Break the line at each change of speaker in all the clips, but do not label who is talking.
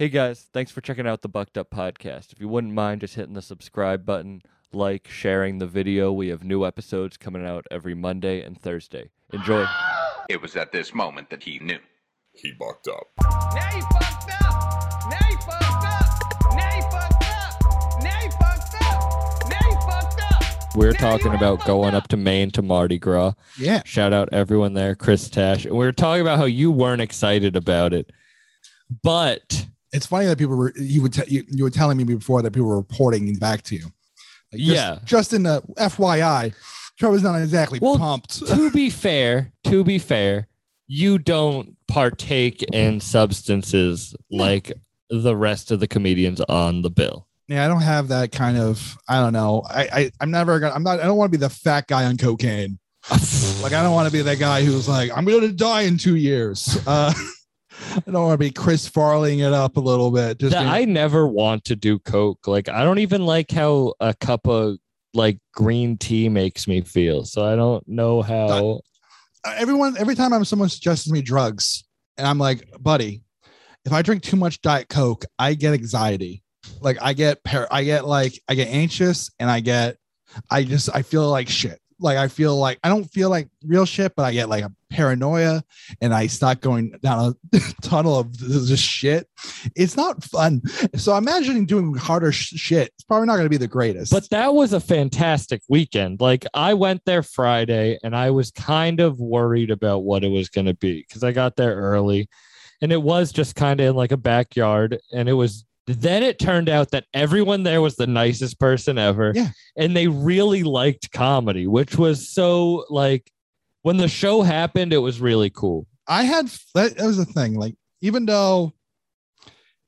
Hey guys, thanks for checking out the Bucked Up Podcast. If you wouldn't mind just hitting the subscribe button, like, sharing the video, we have new episodes coming out every Monday and Thursday. Enjoy.
It was at this moment that he knew.
He bucked up.
Now you fucked up. Now you fucked up. Now you fucked up. Now you fucked up. Now you fucked up.
We're talking about going up to Maine to Mardi Gras.
Yeah.
Shout out everyone there, Chris Tash. And we were talking about how you weren't excited about it. But
It's funny that people were you would te- you, you were telling me before that people were reporting back to you. Like, just-
Yeah.
Just in the FYI, Trevor's not exactly
Well,
pumped.
to be fair, to be fair, you don't partake in substances like the rest of the comedians on the bill.
Yeah, I don't have that kind of. I don't know. I, I I'm never gonna. I'm not. I don't want to be the fat guy on cocaine. Like I don't want to be that guy who's like, I'm gonna die in two years. Uh, I don't want to be Chris Farleying it up a little bit. Just being-
I never want to do coke. Like I don't even like how a cup of like green tea makes me feel. So I don't know how.
Uh, everyone every time I'm someone suggests me drugs, and I'm like, buddy, if I drink too much Diet Coke, I get anxiety. Like I get par- I get like I get anxious and I get I just I feel like shit. Like I feel like I don't feel like real shit, but I get like a paranoia and I start going down a tunnel of this shit. It's not fun. So I'm imagining doing harder sh- shit. It's probably not going to be the greatest.
But that was a fantastic weekend. Like I went there Friday and I was kind of worried about what it was going to be because I got there early and it was just kind of in like a backyard and it was then it turned out that everyone there was the nicest person ever
Yeah.
and they really liked comedy which was so like when the show happened it was really cool
I had that, was the thing. Like, even though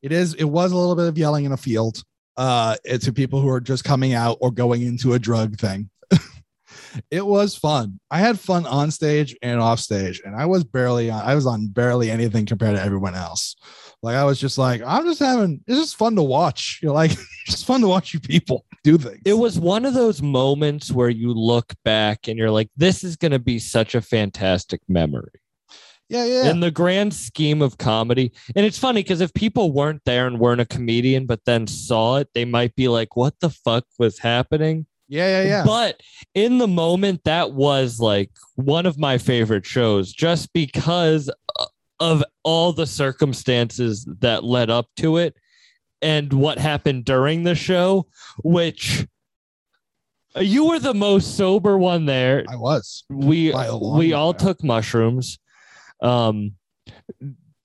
it is, it was a little bit of yelling in a field uh to people who are just coming out or going into a drug thing. it was fun. I had fun on stage and off stage, and I was barely on, I was on barely anything compared to everyone else. Like I was just like, I'm just having it's just fun to watch. You're like, it's just fun to watch you people do things.
it was one of those moments where you look back and you're like this is going to be such a fantastic memory
yeah, yeah.
in the grand scheme of comedy. And it's funny because if people weren't there and weren't a comedian, but then saw it, they might be like, what the fuck was happening?
yeah, yeah, yeah.
But in the moment, that was like one of my favorite shows just because uh, of all the circumstances that led up to it and what happened during the show, which. uh, You were the most sober one there
I was.
we
By a long
we all
way.
took mushrooms um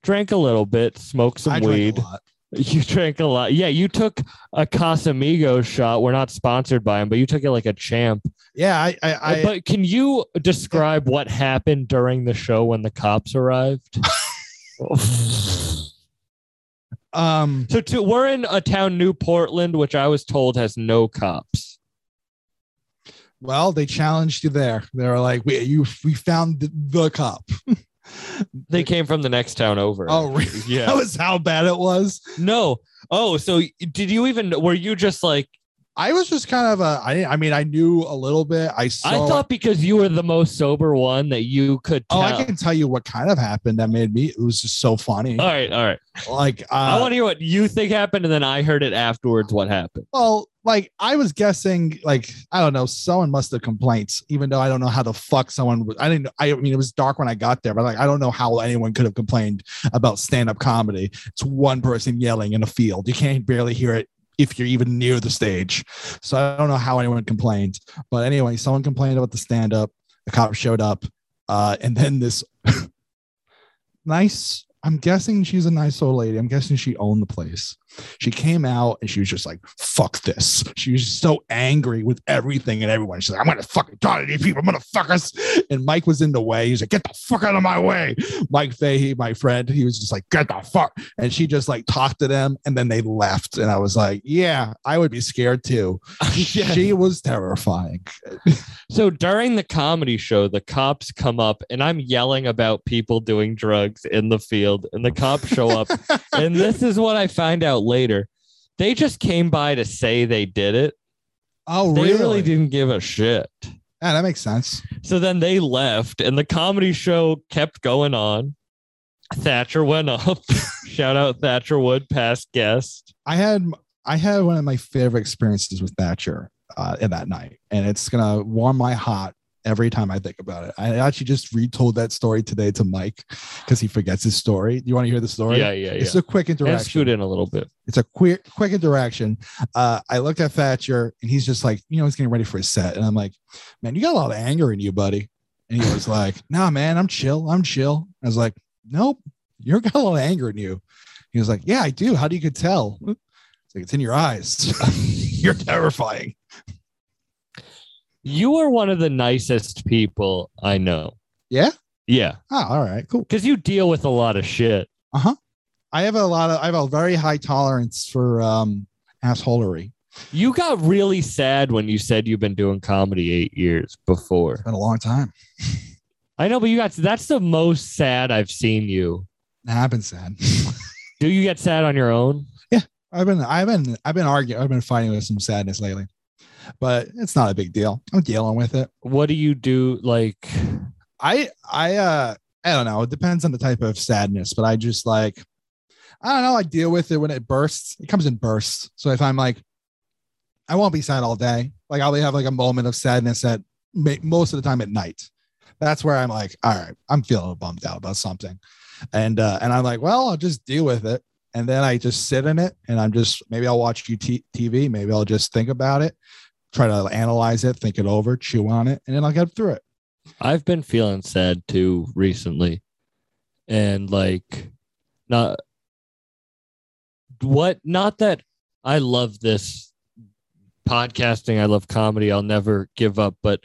drank a little bit smoked some
I
weed you drank a lot yeah you took a casamigo shot we're not sponsored by him but you took it like a champ
Yeah, I, I, I
but can you describe what happened during the show when the cops arrived
um
so to, we're in a town new portland which i was told has no cops
Well, they challenged you there. They were like, "We you we found the, the cop."
they came from the next town over
Oh, really?
yeah
That was how bad it was.
no oh so did you even were you just like
I was just kind of a. I I mean, I knew a little bit. I saw.
I thought because you were the most sober one that you could
Oh,
tell.
I can tell you what kind of happened that made me. It was just so funny.
all right, all right.
Like, uh,
I want to hear what you think happened, and then I heard it afterwards. What happened?
well, like I was guessing. Like I don't know. Someone must have complaints, even though I don't know how the fuck someone. Was, I didn't. I mean, it was dark when I got there, but like I don't know how anyone could have complained about stand up comedy. It's one person yelling in a field. You can't barely hear it if you're even near the stage. So I don't know how anyone complained. But anyway, someone complained about the stand up. The cop showed up. Uh, and then this nice, I'm guessing she's a nice old lady. I'm guessing she owned the place. She came out and she was just like, fuck this. She was so angry with everything and everyone. She's like, I'm gonna fucking talk to these people, motherfuckers. And Mike was in the way. He's like, get the fuck out of my way. Mike Fahey, my friend, he was just like, get the fuck. And she just like talked to them and then they left. And I was like, yeah, I would be scared too.
Yeah.
She was terrifying.
So during the comedy show, the cops come up, and I'm yelling about people doing drugs in the field, and the cops show up, and this is what I find out later. They just came by to say they did it.
Oh,
They
really?
really didn't give a shit.
Yeah, that makes sense.
So then they left, and the comedy show kept going on. Thatcher went up. Shout out Thatcher Wood, past guest.
I had I had one of my favorite experiences with Thatcher uh, in that night, and it's gonna warm my heart every time I think about it. I actually just retold that story today to Mike because he forgets his story. Do you want to hear the story?
Yeah, yeah, yeah.
It's a quick
And
interaction.
scoot in a little bit.
It's a quick quick interaction. Uh, I looked at Thatcher and he's just like, you know, he's getting ready for his set, and I'm like, man, you got a lot of anger in you, buddy. And he was like, nah, man, I'm chill. I'm chill. I was like, nope, you got a lot of anger in you. He was like, yeah, I do. How do you could tell? It's like it's in your eyes. You're terrifying.
You are one of the nicest people I know.
Yeah.
Yeah.
Oh, all right, cool.
Because you deal with a lot of shit. Uh huh.
I have a lot of I have a very high tolerance for um assholery.
You got really sad when you said you've been doing comedy eight years before.
It's been a long time.
I know, but you got that's the most sad I've seen you.
Nah, I've been sad.
Do you get sad on your own?
Yeah, I've been I've been I've been arguing I've been fighting with some sadness lately. But it's not a big deal. I'm dealing with it.
What do you do? Like,
I I uh I don't know. It depends on the type of sadness, but I just like I don't know. I deal with it when it bursts. It comes in bursts. So if I'm like, I won't be sad all day. Like I'll have like a moment of sadness at most of the time at night. That's where I'm like, all right, I'm feeling bummed out about something, and uh, and I'm like, well, I'll just deal with it, and then I just sit in it, and I'm just maybe I'll watch UT TV, maybe I'll just think about it, try to analyze it, think it over, chew on it, and then I'll get through it.
I've been feeling sad too recently. And like, not what, not that I love this podcasting, I love comedy, I'll never give up, but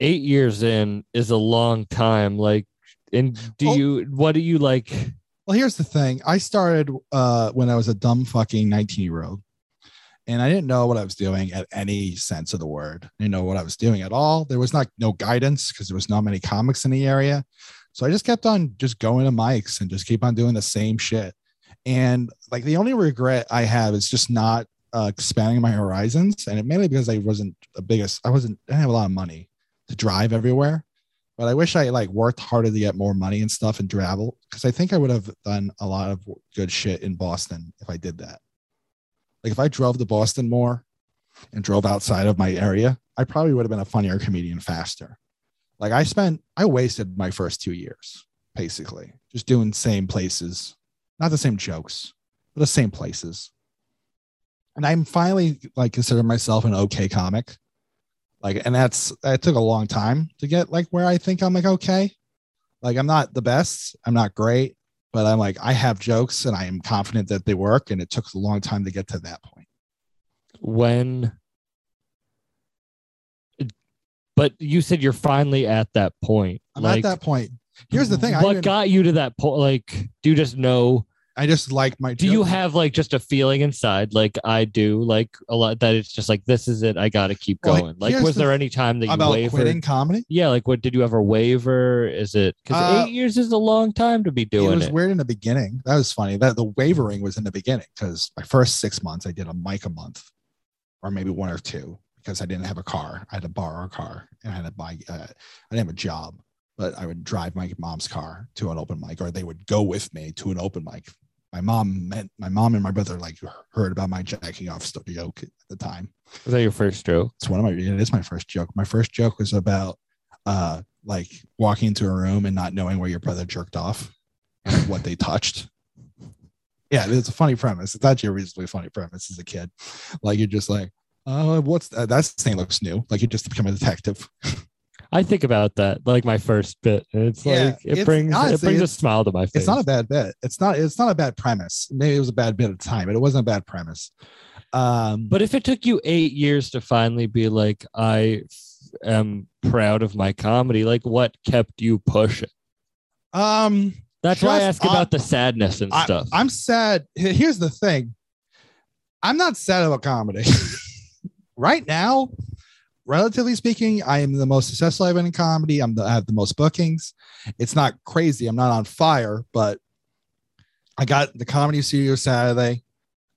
eight years in is a long time. Like, and do
Well-
you, what do you like?
Well, here's the thing. I started uh, when I was a dumb fucking 19 year old, and I didn't know what I was doing at any sense of the word. I didn't know what I was doing at all. There was not no guidance because there was not many comics in the area. So I just kept on just going to mics and just keep on doing the same shit. And like the only regret I have is just not uh, expanding my horizons, and it mainly because I wasn't the biggest. I wasn't. I didn't have a lot of money to drive everywhere but I wish I like worked harder to get more money and stuff and travel because I think I would have done a lot of good shit in Boston if I did that. Like if I drove to Boston more and drove outside of my area, I probably would have been a funnier comedian faster. Like I spent, I wasted my first two years basically just doing same places, not the same jokes, but the same places. And I'm finally like consider myself an okay comic like and that's that took a long time to get like where i think i'm like okay like i'm not the best i'm not great but i'm like i have jokes and i am confident that they work and it took a long time to get to that point.
When but you said you're finally at that point
i'm
like
at that point. Here's the thing
what got you to that point like do you just know
I just like my
do you have like just a feeling inside? Like i do like a lot that it's just like this is it i gotta keep
Well,
going. Like was
the
there any time that you
about
wavered?
quitting comedy?
Yeah like what did you ever waver? Is it because
Uh,
eight years is a long time to be doing?
it was
it,
weird in the beginning. That was funny. That the wavering was in the beginning because my first six months i did a mic a month or maybe one or two because i didn't have a car. I had to borrow a car and i had to buy uh, i didn't have a job but i would drive my mom's car to an open mic or they would go with me to an open mic my mom meant my mom and my brother like heard about my jacking off joke at the time.
Was that your first joke?
It's one of my it is my first joke. My first joke was about uh like walking into a room and not knowing where your brother jerked off and what they touched. Yeah it's a funny premise. It's actually a reasonably funny premise as a kid. Like you're just like oh what's that that thing looks new. Like you just become a detective
i think about that like my first bit it's
Yeah,
like it
it's-
brings it brings a smile to my face
it's not a bad bit it's not it's not a bad premise maybe it was a bad bit at the time but it wasn't a bad premise um
But if it took you eight years to finally be like, I am proud of my comedy, like what kept you pushing?
um
That's why I ask
on-
about the sadness and
I-
stuff.
I'm sad. Here's the thing. I'm not sad about comedy. right now, relatively speaking, I am the most successful I've been in comedy. I'm the, I have the most bookings. It's not crazy. I'm not on fire, but I got the comedy studio Saturday.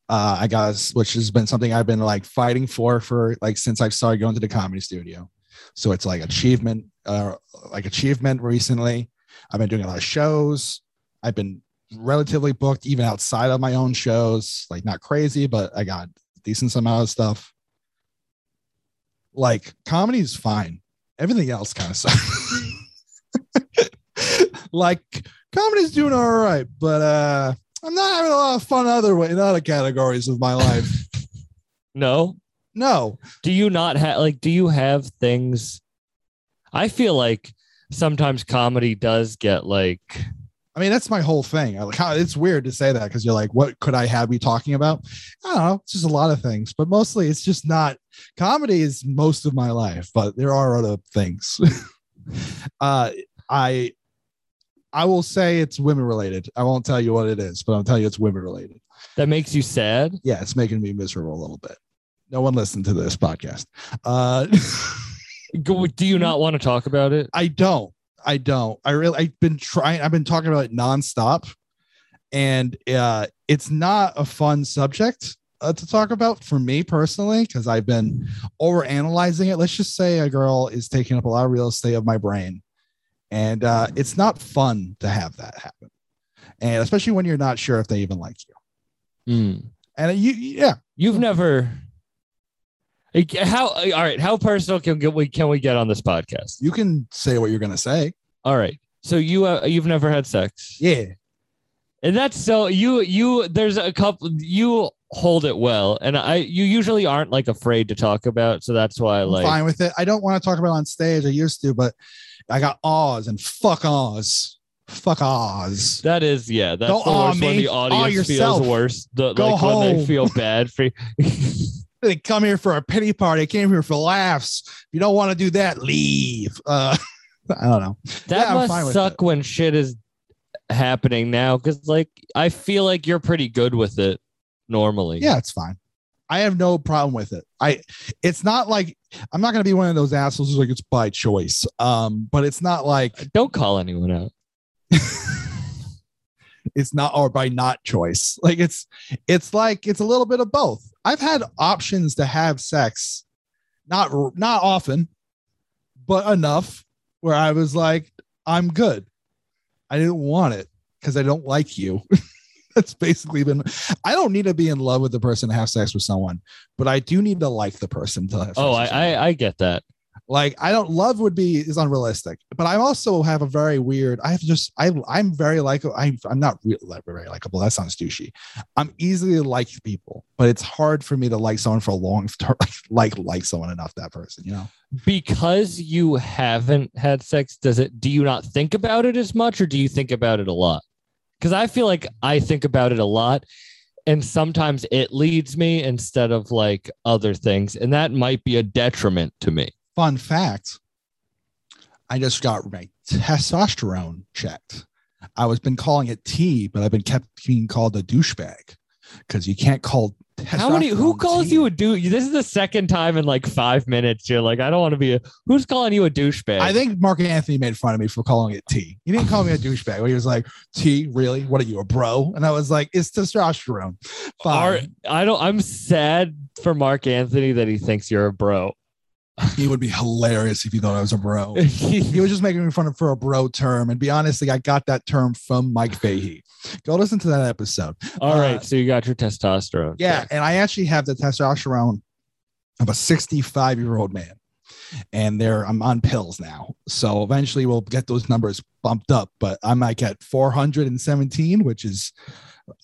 Uh, I got which has been something I've been like fighting for for like since I started going to the comedy studio. So it's like achievement, uh, like achievement recently. I've been doing a lot of shows. I've been relatively booked even outside of my own shows. Like not crazy, but I got decent amount of stuff. Like comedy is fine. Everything else kind of sucks. like comedy's doing all right, but uh I'm not having a lot of fun other way in other categories of my life.
No.
No.
Do you not have like? Do you have things? I feel like sometimes comedy does get like.
I mean, that's my whole thing. I Like how it's weird to say that because you're like, what could I have me talking about? I don't know. It's just a lot of things, but mostly it's just not comedy is most of my life, but there are other things. uh I I will say it's women related. I won't tell you what it is, but I'll tell you it's women related.
That makes you sad.
Yeah, it's making me miserable a little bit. No one listened to this podcast. Uh
Do you not want to talk about it?
I don't. I don't. I really. I've been trying. I've been talking about it nonstop, and uh, it's not a fun subject uh, to talk about for me personally because I've been over analyzing it. Let's just say a girl is taking up a lot of real estate of my brain, and uh, it's not fun to have that happen, and especially when you're not sure if they even like you.
Mm.
And you, yeah,
You've never. How all right? How personal can we can we get on this podcast?
you can say what you're gonna say.
All right. So you uh, you've never had sex,
Yeah,
and that's so you you there's a couple you hold it well, and I you usually aren't like afraid to talk about, so that's why
I'm
like
fine with it. I don't want to talk about it on stage. I used to, but I got Oz and fuck Oz. Fuck Oz.
that is yeah that's
Don't
the
awe
worst when
me,
the
awe
audience
yourself.
feels worse. The,
Go
like when they
home.
feel bad for you.
They come here for a pity party. They came here for laughs. If you don't want to do that, leave. Uh, I don't know.
That
Yeah,
must suck when shit is happening now because like I feel like you're pretty good with it normally.
Yeah, it's fine. I have no problem with it. I it's not like I'm not gonna be one of those assholes who's like it's by choice. Um, but it's not like
Don't call anyone out.
it's not or by not choice. Like it's it's like it's a little bit of both. I've had options to have sex, not not often, but enough where I was like, I'm good. I didn't want it because I don't like you. That's basically been. I don't need to be in love with the person to have sex with someone, but I do need to like the person to have. Sex
Oh,
with
I. I I get that.
like I don't love would be is unrealistic, but I also have a very weird. I have just I I'm very like I'm I'm not really very likable. That sounds douchey. I'm easily like people, but it's hard for me to like someone for a long term. Like like someone enough that person, you know.
Because you haven't had sex, does it do you not think about it as much or do you think about it a lot? Because I feel like I think about it a lot and sometimes it leads me instead of like other things. And that might be a detriment to me.
Fun fact: I just got my testosterone checked. I was been calling it T, but I've been kept being called a douchebag because you can't call.
How many who calls you a douche? This is the second time in like five minutes. You're like, I don't want to be a who's calling you a douchebag?
I think Mark Anthony made fun of me for calling it T. He didn't call me a douchebag. He was like, T, really? What are you, a bro? And I was like, it's testosterone.
Are,
Fine.
I don't I'm sad for Mark Anthony that he thinks you're a bro.
He would be hilarious if he thought I was a bro. He was just making me fun of for a bro term. And be honest, like, I got that term from Mike Fahey. Go listen to that episode.
All right,
Uh,
so you got your testosterone.
Yeah. And I actually have the testosterone of a 65 year old man. And there I'm on pills now. So eventually we'll get those numbers bumped up. But I'm like at 417, which is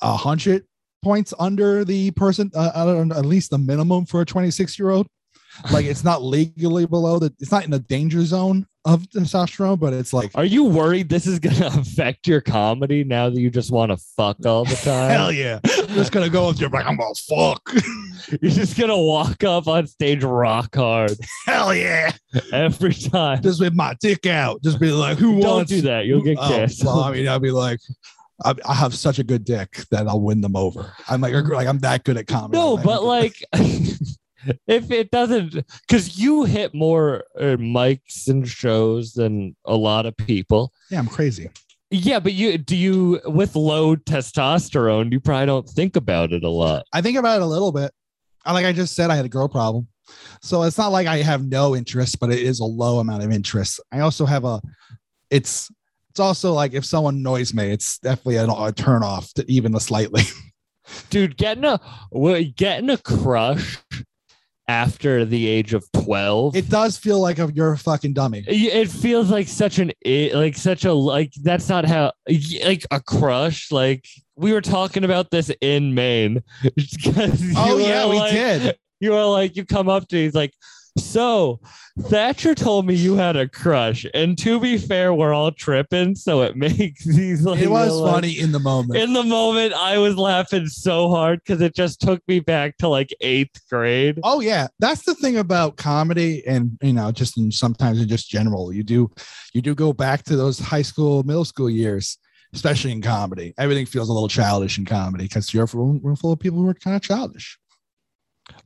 a hundred points under the person, uh, I don't at least the minimum for a 26 year old. Like it's not legally below the, it's not in the danger zone of testosterone, but it's like,
Are you worried this is gonna affect your comedy now that you just want to fuck all the time?
hell yeah. I'm just gonna go up there like I'm gonna fuck.
You're just gonna walk up on stage rock hard
hell yeah.
every time.
Just with my dick out. Just be like, who
Don't
wants
do that. You'll get
oh,
kissed.
Oh, well, I mean, I'll be like, I, I have such a good dick that I'll win them over. I'm like, like I'm that good at comedy.
no, but like if it doesn't because you hit more uh, mics and shows than a lot of people.
yeah, I'm crazy.
Yeah, but you do you with low testosterone, you probably don't think about it a lot.
I think about it a little bit. Like I just said, I had a girl problem. So it's not like I have no interest, but it is a low amount of interest. I also have a, it's It's also like if someone annoys me, it's definitely a, a turn off to even slightly.
dude getting a well, getting a crush after the age of 12
it does feel like a, you're a fucking dummy.
it feels like such an like such a like that's not how like a crush like we were talking about this in maine
Oh yeah, we did.
you were like you come up to he's like so thatcher told me you had a crush and to be fair we're all tripping so it makes these like
It was
like-
funny in the moment.
in the moment i was laughing so hard because it just took me back to like eighth grade
Oh yeah, that's the thing about comedy, and you know, just in, sometimes in just general, you do you do go back to those high school, middle school years, especially in comedy. Everything feels a little childish in comedy because you're a room full of people who are kind of childish.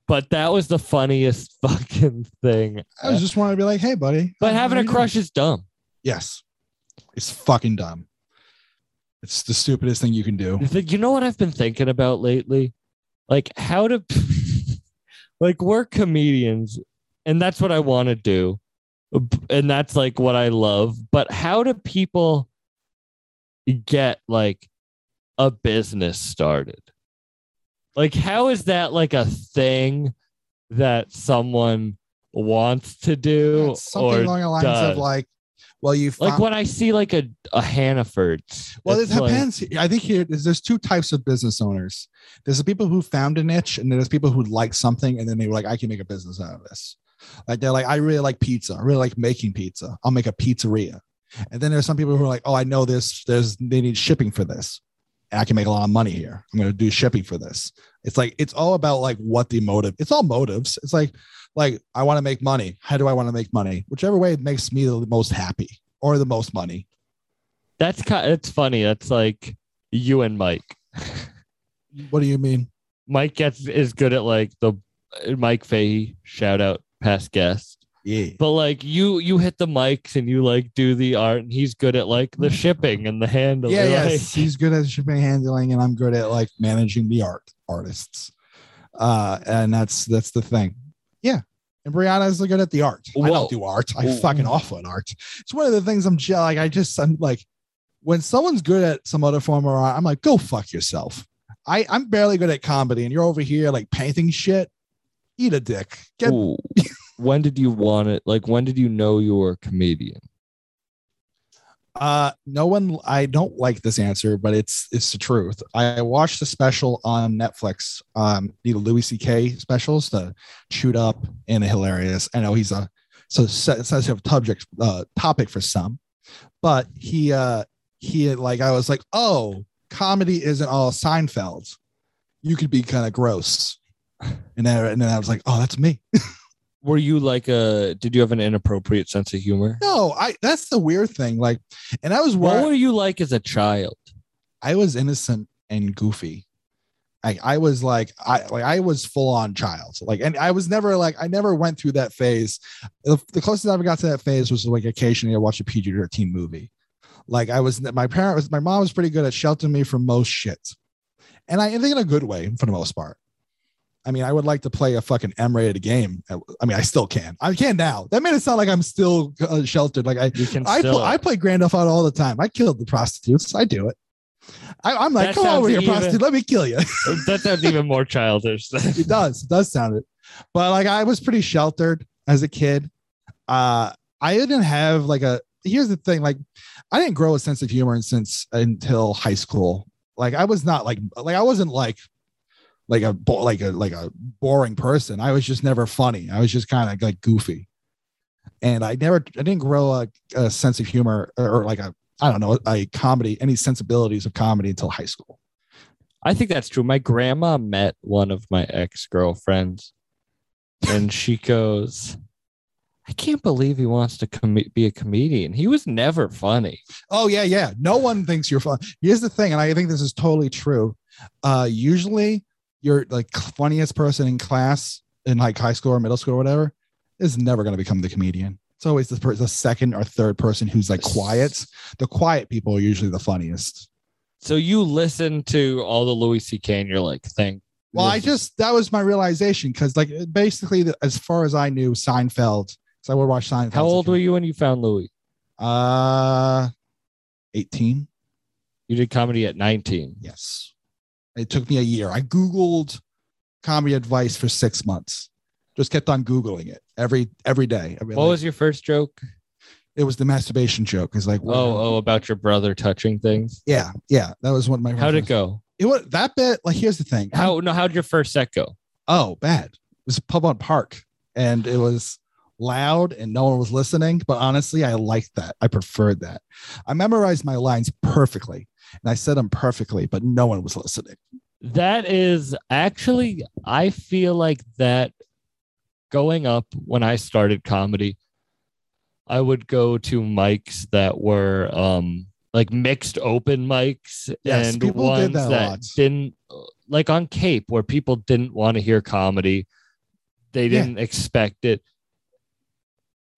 But that was the funniest fucking thing
I was just wanting to be like, hey, buddy.
but having a crush is dumb
yes, it's fucking dumb. It's the stupidest thing you can do.
You You know what I've been thinking about lately? Like how to like we're comedians and that's what I want to do. And that's like what I love, but how do people get like a business started? Like how is that like a thing that someone wants to do
It's something
or
along the lines
does.
of like, well, you
like when I see like a a Hannaford's
Well, it
it's like-
depends. I think here there's, there's two types of business owners. There's the people who found a niche, and then there's people who like something, and then they were like, I can make a business out of this. Like they're like, I really like pizza. I really like making pizza. I'll make a pizzeria. And then there's some people who are like, oh, I know this. There's they need shipping for this. I can make a lot of money here. I'm going to do shipping for this. It's like it's all about like what the motive. It's all motives. It's like like I want to make money. How do I want to make money? Whichever way makes me the most happy or the most money.
That's kind. It's funny. That's like you and Mike.
What do you mean?
Mike gets is good at like the Mike Fahey shout out past guest.
Yeah.
But like you, you hit the mics and you like do the art, and he's good at like the shipping and the handling.
Yeah,
like.
He's good at shipping handling, and I'm good at like managing the art artists. Uh, and that's that's the thing. Yeah. And Brianna is good at the art. I don't do art. I
Whoa.
fucking awful at art. It's one of the things I'm like, I just I'm like, when someone's good at some other form of art, I'm like, go fuck yourself. I, I'm barely good at comedy, and you're over here like painting shit. Eat a dick. Get
Ooh. when did you want it? Like when did you know you were a comedian?
Uh, no one. I don't like this answer, but it's it's the truth. I watched the special on Netflix. Um, the Louis C.K. specials, the Chewed Up and the Hilarious. I know he's a so sensitive subject uh, topic for some, but he uh he like I was like, oh, comedy isn't all Seinfeld. You could be kind of gross, and then and then I was like, oh, that's me.
Were you like a? Did you have an inappropriate sense of humor?
No, I that's the weird thing. Like, and I was
What were you like as a child?
I was innocent and goofy. I, I was like I like I was full on child like and I was never like I never went through that phase. The, the closest I ever got to that phase was like occasionally I watch a PG thirteen movie. Like I was my parent was my mom was pretty good at sheltering me from most shit, and I think in a good way for the most part. I mean, I would like to play a fucking M-rated game. I mean, I still can. I can now. That made it sound like I'm still uh, sheltered. Like I,
You can
I,
still.
pl- I play Grand Theft Auto all the time. I killed the prostitutes. I do it. I, I'm like,
That
come over here,
even-
prostitute. Let me kill you.
that sounds even more childish.
it does. It does sound it. But like, I was pretty sheltered as a kid. Uh, I didn't have like a. Here's the thing. Like, I didn't grow a sense of humor since until high school. Like, I was not like like I wasn't like like a like a like a boring person. I was just never funny. I was just kind of like goofy, and I never I didn't grow a, a sense of humor or, like a I don't know a comedy any sensibilities of comedy until high school.
I think that's true. My grandma met one of my ex girlfriends, and she goes, "I can't believe he wants to com- be a comedian. He was never funny."
Oh yeah, yeah. No one thinks you're funny. Here's the thing, and I think this is totally true. Uh, usually, you're like funniest person in class in like high school or middle school or whatever is never going to become the comedian. It's always the, per- the second or third person who's like quiet. The quiet people are usually the funniest.
So you listen to all the Louis C.K. and you're like, "Thank."
Well, I just that was my realization because like basically, the, as far as I knew, Seinfeld. So I would watch Seinfeld.
How old were you when you found Louis?
Uh, 18.
You did comedy at 19.
Yes. It took me a year. I Googled comedy advice for six months. Just kept on Googling it every every day. Every,
What was your first joke?
it was the masturbation joke. It's like,
Oh, oh, about your brother touching things.
yeah, yeah. That was one of my
How'd it go?
It was that bit. Like, here's the thing.
How no? How'd your first set go?
Oh, bad. It was a pub on park and it was loud and no one was listening. But honestly, I liked that. I preferred that. I memorized my lines perfectly and I said them perfectly, but no one was listening.
That is actually, I feel like that going up when I started comedy, I would go to mics that were um like mixed open mics
Yes,
and
people did
ones
that
that didn't like on Cape where people didn't want to hear comedy. They didn't expect it.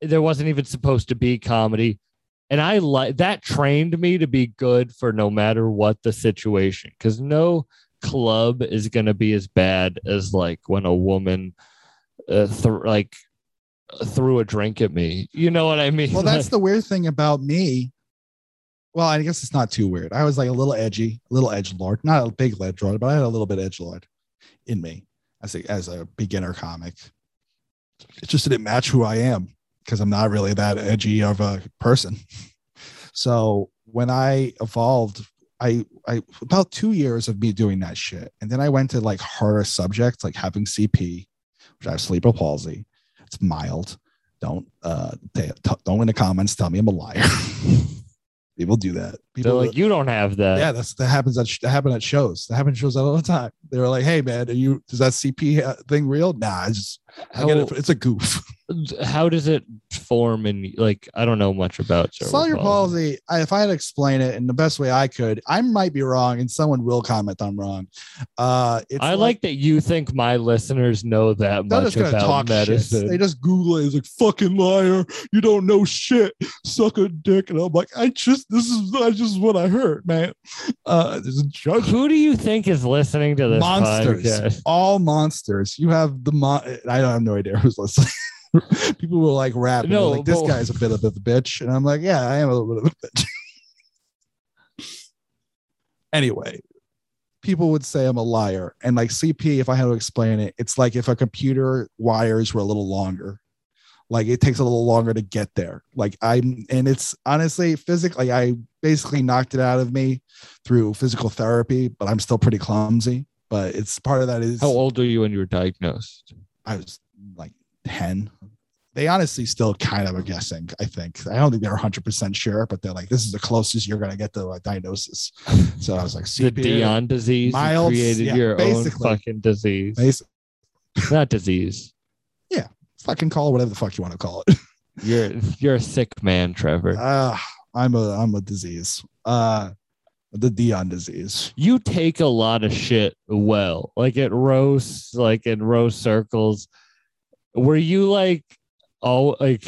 There wasn't even supposed to be comedy. And I like that trained me to be good for no matter what the situation. Cause no club is going to be as bad as like when a woman uh, th- like threw a drink at me. You know what I mean?
Well, that's
Like-
the weird thing about me. Well, I guess it's not too weird. I was like a little edgy, a little edge lord, not a big edge lord, but I had a little bit edge lord in me as a as a beginner comic. It just didn't match who I am because I'm not really that edgy of a person. So when I evolved, I I about two years of me doing that shit, and then I went to like harder subjects like having CP, which I have cerebral palsy. It's mild. Don't uh t- t- don't in the comments tell me I'm a liar. People do that.
They're
People
like, you don't have that.
yeah, that's that happens at that happen at shows. That happens at shows all the time. They're like, "Hey, man, are you is that CP ha- thing real?" Nah, it's just I get it. It's a goof.
How does it form in like I don't know much about cerebral
Cellular palsy. I, if I had to explain it in the best way I could, I might be wrong, and someone will comment I'm wrong. Uh, it's
I like that you think my listeners know that
They're
much
just gonna
about
talk shit.
medicine.
They just Google it. It's like fucking liar. You don't know shit. Suck a dick. And I'm like, I just this is I just what I heard, man. Uh, there's a judge.
Who do you think is listening to this
monsters,
podcast?
all monsters. You have the mon. I don't have no idea who's listening. People will like rap.
No,
like this
but-
guy's a bit of a bitch, and I'm like, yeah, I am a little bit of a bitch. anyway, people would say I'm a liar, and like CP, if I had to explain it, it's like if a computer wires were a little longer. Like it takes a little longer to get there. Like I'm, and it's honestly physically, I basically knocked it out of me through physical therapy, but I'm still pretty clumsy. But it's part of that is
How old were you when you were diagnosed?
I was like 10. They honestly still kind of are guessing, I think. I don't think they're 100% sure, but they're like, this is the closest you're going to get to a diagnosis. So I was like,
The Dion disease.
Mild-
you created
yeah,
your own fucking disease.
basi-
Not disease. Yeah.
Fucking call it whatever the fuck you want to call it.
You're you're a sick man, Trevor.
Uh, I'm a I'm a disease. Uh, the Dion disease.
you take a lot of shit well, like at roast, like in roast circles. Were you like, oh, like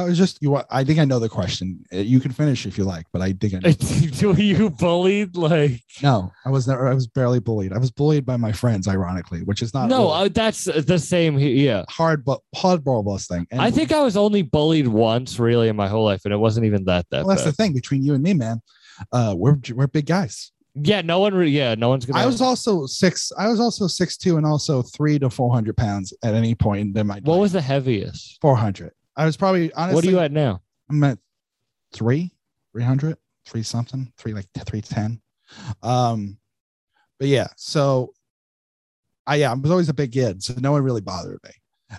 I was just you. want- I think I know the question. Uh, You can finish if you like, but I think I know.
were you bullied? Like,
no, I was never. I was barely bullied. I was bullied by my friends, ironically, which is not
no, uh, that's the same. Yeah,
hard but hardball busting. And
I think I was only bullied once, really, in my whole life, and it wasn't even that that
well, that's the thing between you and me, man. Uh, we're we're big guys.
Yeah, no one. Re- yeah, no one's gonna.
I was also six. I was also six two and also three to four hundred pounds at any point in my.
what was the heaviest?
four hundred? I was probably honestly.
what are you at now?
I'm at three, 300, three something, three like 310. Um, but yeah, so I, yeah, I was always a big kid, so no one really bothered me.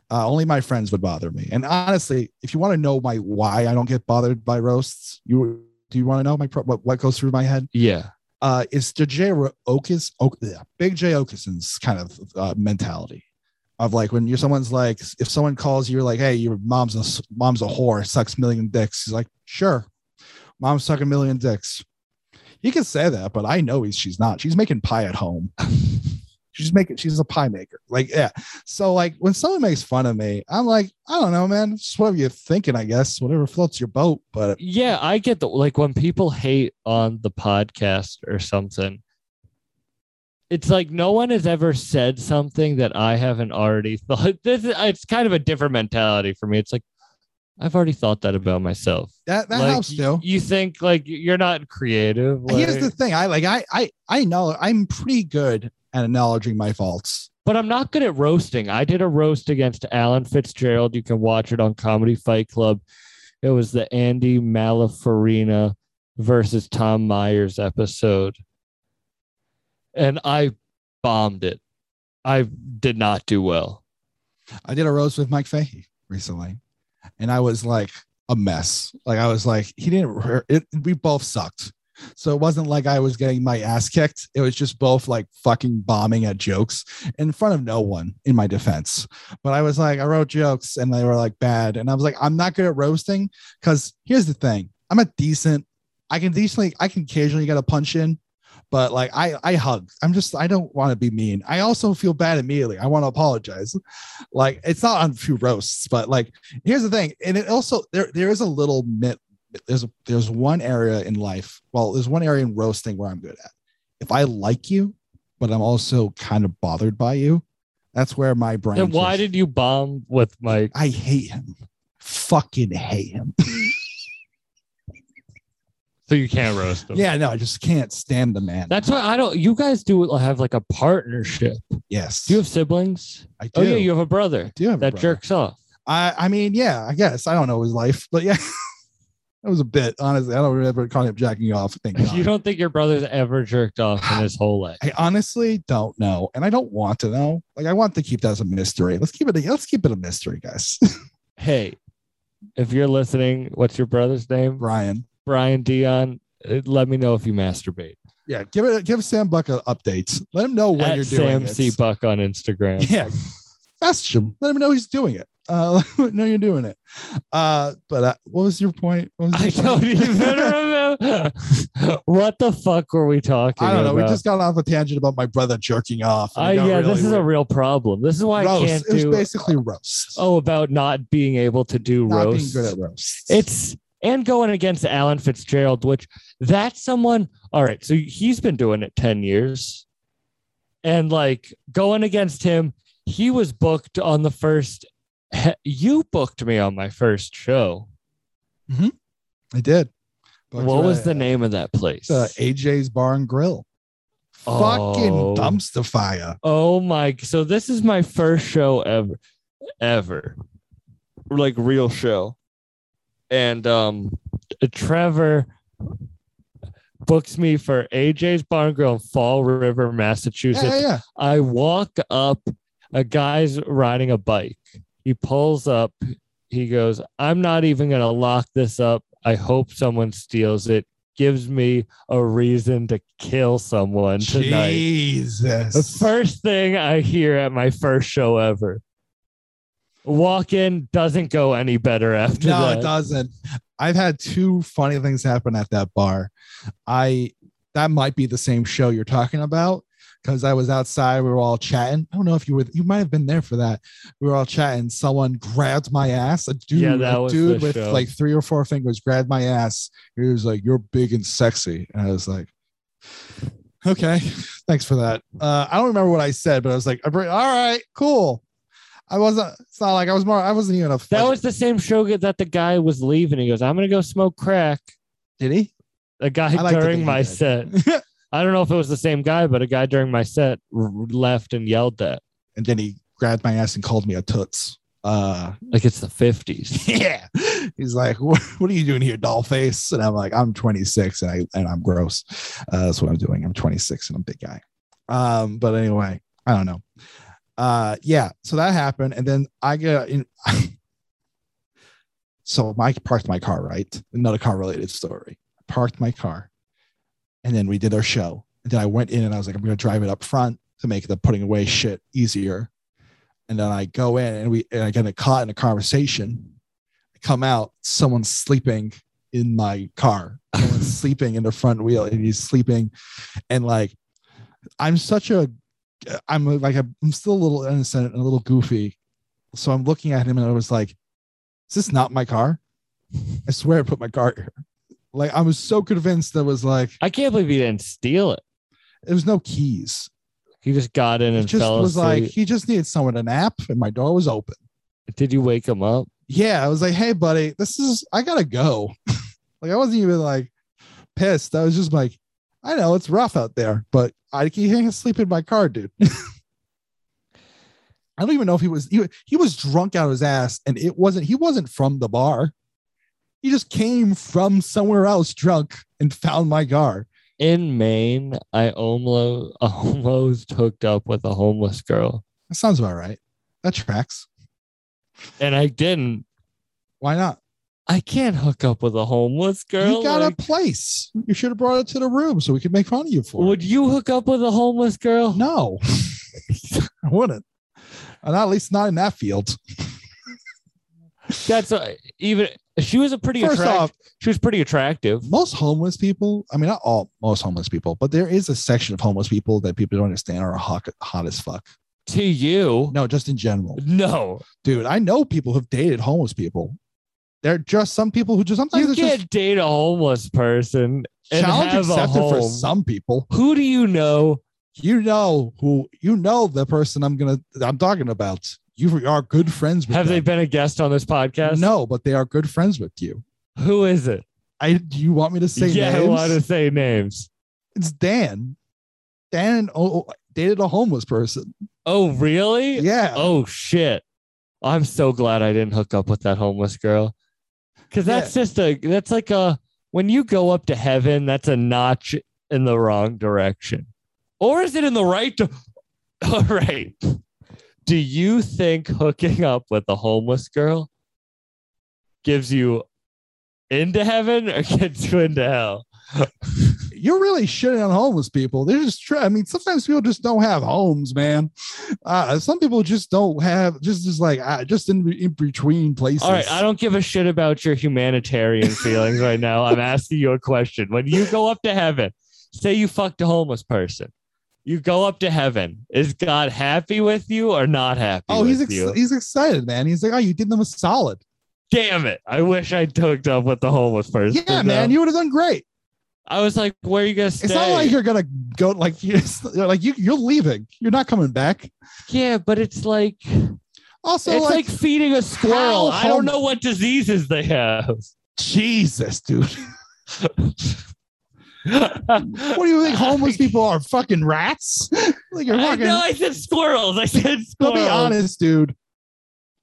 Uh, only my friends would bother me. And honestly, if you want to know my why I don't get bothered by roasts, you do you want to know my pro- what, what goes through my head?
Yeah,
Uh, it's the Jay Ro- Okus, yeah, Big Jay Oakerson's kind of uh, mentality of like when you're mm-hmm. someone's like if someone calls you like hey your mom's a mom's a whore sucks million dicks. He's like sure mom's sucking million dicks. He can say that but i know he's she's not. She's making pie at home. She's making she's a pie maker. Like yeah. So like when someone makes fun of me i'm like i don't know man. It's whatever you're thinking i guess. Whatever floats your boat. But
yeah. I get the like when people hate on the podcast or something. It's like no one has ever said something that I haven't already thought. This is, it's kind of a different mentality for me. It's like I've already thought that about myself.
That that
like,
helps too.
You think like you're not creative.
Here's the thing. I like I I I know I'm pretty good at acknowledging my faults.
but I'm not good at roasting. I did a roast against Alan Fitzgerald. You can watch it on Comedy Fight Club. It was the Andy Malafarina versus Tom Myers episode. And I bombed it. I did not do well.
I did a roast with Mike Fahey recently, and I was like a mess. Like I was like he didn't. It, we both sucked. So it wasn't like I was getting my ass kicked. It was just both like fucking bombing at jokes in front of no one in my defense. But I was like, I wrote jokes and they were like bad. And I was like, I'm not good at roasting because here's the thing I'm a decent, I can decently, I can occasionally get a punch in, but like I, I hug. I'm just, I don't want to be mean. I also feel bad immediately. I want to apologize. Like it's not on few roasts, but like here's the thing. And it also, there, there is a little myth there's a, there's one area in life. Well, there's one area in roasting where I'm good at. If I like you, but I'm also kind of bothered by you, that's where my brain.
Then why
just-
did you bomb with Mike?
I hate him? Fucking hate him.
So you can't roast them.
yeah, no, I just can't stand the man.
That's why I don't. You guys do have like a partnership.
yes,
Do you have siblings?
I do.
Oh yeah, you have a brother
do have a
that
brother.
jerks off.
I I mean, yeah, I guess I don't know his life, but yeah, that was a bit. Honestly, I don't remember calling him jacking off. Thank God.
You don't think your brother's ever jerked off in his whole life?
I honestly don't know, and I don't want to know. Like, I want to keep that as a mystery. Let's keep it. A, let's keep it a mystery, guys.
Hey, if you're listening, what's your brother's name?
Brian.
Brian Dion. Uh, Let me know if you masturbate.
Yeah, give it. Give Sam Buck a update. Let him know when
At
you're doing
Sam C. Buck on Instagram.
Yeah, message him. Let him know he's doing it. Uh, let him know you're doing it. Uh, but uh, what was your point? What was
I don't even remember. what the fuck were we talking
I don't know.
about?
We just got off a tangent about my brother jerking off.
Uh, yeah,
really
this is a real problem. This is why I can't
it was
do.
basically roast.
oh, about not being able to do
not
roast.
being good at roast.
It's and going against Alan Fitzgerald, which that's someone. All right, so he's been doing it ten years, and like going against him, he was booked on the first. You booked me on my first show.
I did.
What was
uh,
the name of that place?
uh, AJ's Bar and Grill.
Oh.
Fucking dumpster fire.
Oh my! So this is my first show ever, ever, like real show, and um, Trevor books me for AJ's Barn Grill in Fall River, Massachusetts.
Yeah, yeah.
I walk up, a guy's riding a bike. He pulls up. He goes, "I'm not even gonna lock this up. I hope someone steals it." Gives me a reason to kill someone tonight.
Jesus.
The first thing I hear at my first show ever. Walk in doesn't go any better after
no,
that.
it doesn't. I've had two funny things happen at that bar. I that might be the same show you're talking about because I was outside. We were all chatting. I don't know if you were. You might have been there for that. We were all chatting. Someone grabbed my ass. A dude,
Yeah,
a dude with
show.
like three or four fingers grabbed my ass. He was like, "You're big and sexy," and I was like. Okay, thanks for that. Uh, I don't remember what I said, but I was like, "All right, cool." I wasn't. It's not like I was more. I wasn't even a.
that was the same show that the guy was leaving. He goes, I'm gonna go smoke crack.
Did he?
A guy
like
during my set. I don't know if it was the same guy, but a guy during my set left and yelled that.
and then he grabbed my ass and called me a toots. Uh,
Like it's the 50s.
yeah. He's like, what, what are you doing here, doll face? And I'm like, I'm 26 and I and I'm gross. Uh, that's what I'm doing. I'm 26 and I'm a big guy. Um, but anyway, I don't know. Uh, yeah. So that happened, and then I get in. so Mike parked my car, right? Another car related story. Parked my car, and then we did our show. And then I went in and I was like, I'm going to drive it up front to make the putting away shit easier. And then I go in and we and I get caught in a conversation. I come out, someone's sleeping in my car. Someone's sleeping in the front wheel, and he's sleeping. And like, I'm such a, I'm like, I'm still a little innocent and a little goofy. So I'm looking at him and I was like, is this not my car? I swear I put my car here. Like, I was so convinced that was like,
I can't believe he didn't steal it.
there was no keys.
He just got in
It
and
just
fell
was
asleep.
like, he just needed someone to nap and my door was open.
Did you wake him up?
Yeah, I was like, hey, buddy, this is I gotta go. like I wasn't even like pissed. I was just like, I know it's rough out there, but I can't sleep in my car, dude. I don't even know if he was he, he was drunk out of his ass, and it wasn't he wasn't from the bar. He just came from somewhere else drunk and found my car.
In Maine, I almost almost hooked up with a homeless girl,
That sounds about right. That tracks.
and I didn't.
Why not?
I can't hook up with a homeless girl.
you got
like-
a place. You should have brought it to the room so we could make fun of you for it.
would you hook up with a homeless girl?
No, I wouldn't. And at least not in that field.
That's uh, even. She was a pretty
First
attractive.
off,
she was pretty attractive.
most homeless people, I mean, not all, most homeless people, but there is a section of homeless people that people don't understand are hot, hot as fuck.
To you,
No, just in general.
no.
Dude, I know people who've dated homeless people. They're just some people who just sometimes
You can't
just
date a homeless person and
challenge accepted for some people.
Who do you know?
You know who you know the person I'm gonna I'm talking about. You are good friends with
Have they been a guest on this podcast?
No, but they are good friends with you.
Who is it?
I do you want me to say
yeah, I want to say names.
It's Dan. Dan oh, oh, dated a homeless person.
Oh, really?
Yeah.
Oh shit. I'm so glad I didn't hook up with that homeless girl. Cause that's just a that's like a when you go up to heaven, that's a notch in the wrong direction. Or is it in the right di- All right. Do you think hooking up with a homeless girl gives you into heaven or gets you into hell?
You're really shitting on homeless people. They're just try. I mean, sometimes people just don't have homes, man. Uh, some people just don't have just just like uh, just in, in between places.
All right, I don't give a shit about your humanitarian feelings right now. I'm asking you a question. When you go up to heaven, say you fucked a homeless person, you go up to heaven. Is God happy with you or not happy?
Oh, he's ex- he's excited, man. He's like, oh, you did them a solid.
Damn it! I wish I'd hooked up with the homeless person.
Yeah, man, you would have done great.
I was like, "Where are you gonna stay?"
It's not like you're gonna go like you like you you're leaving. You're not coming back.
yeah, but it's like
Also,
it's
like,
like, feeding a
squirrel.
I don't know what diseases they have.
Jesus, dude. What do you think homeless people are? Fucking rats? like you're fucking.
know I said squirrels. I said
To
squirrels.
be honest, dude,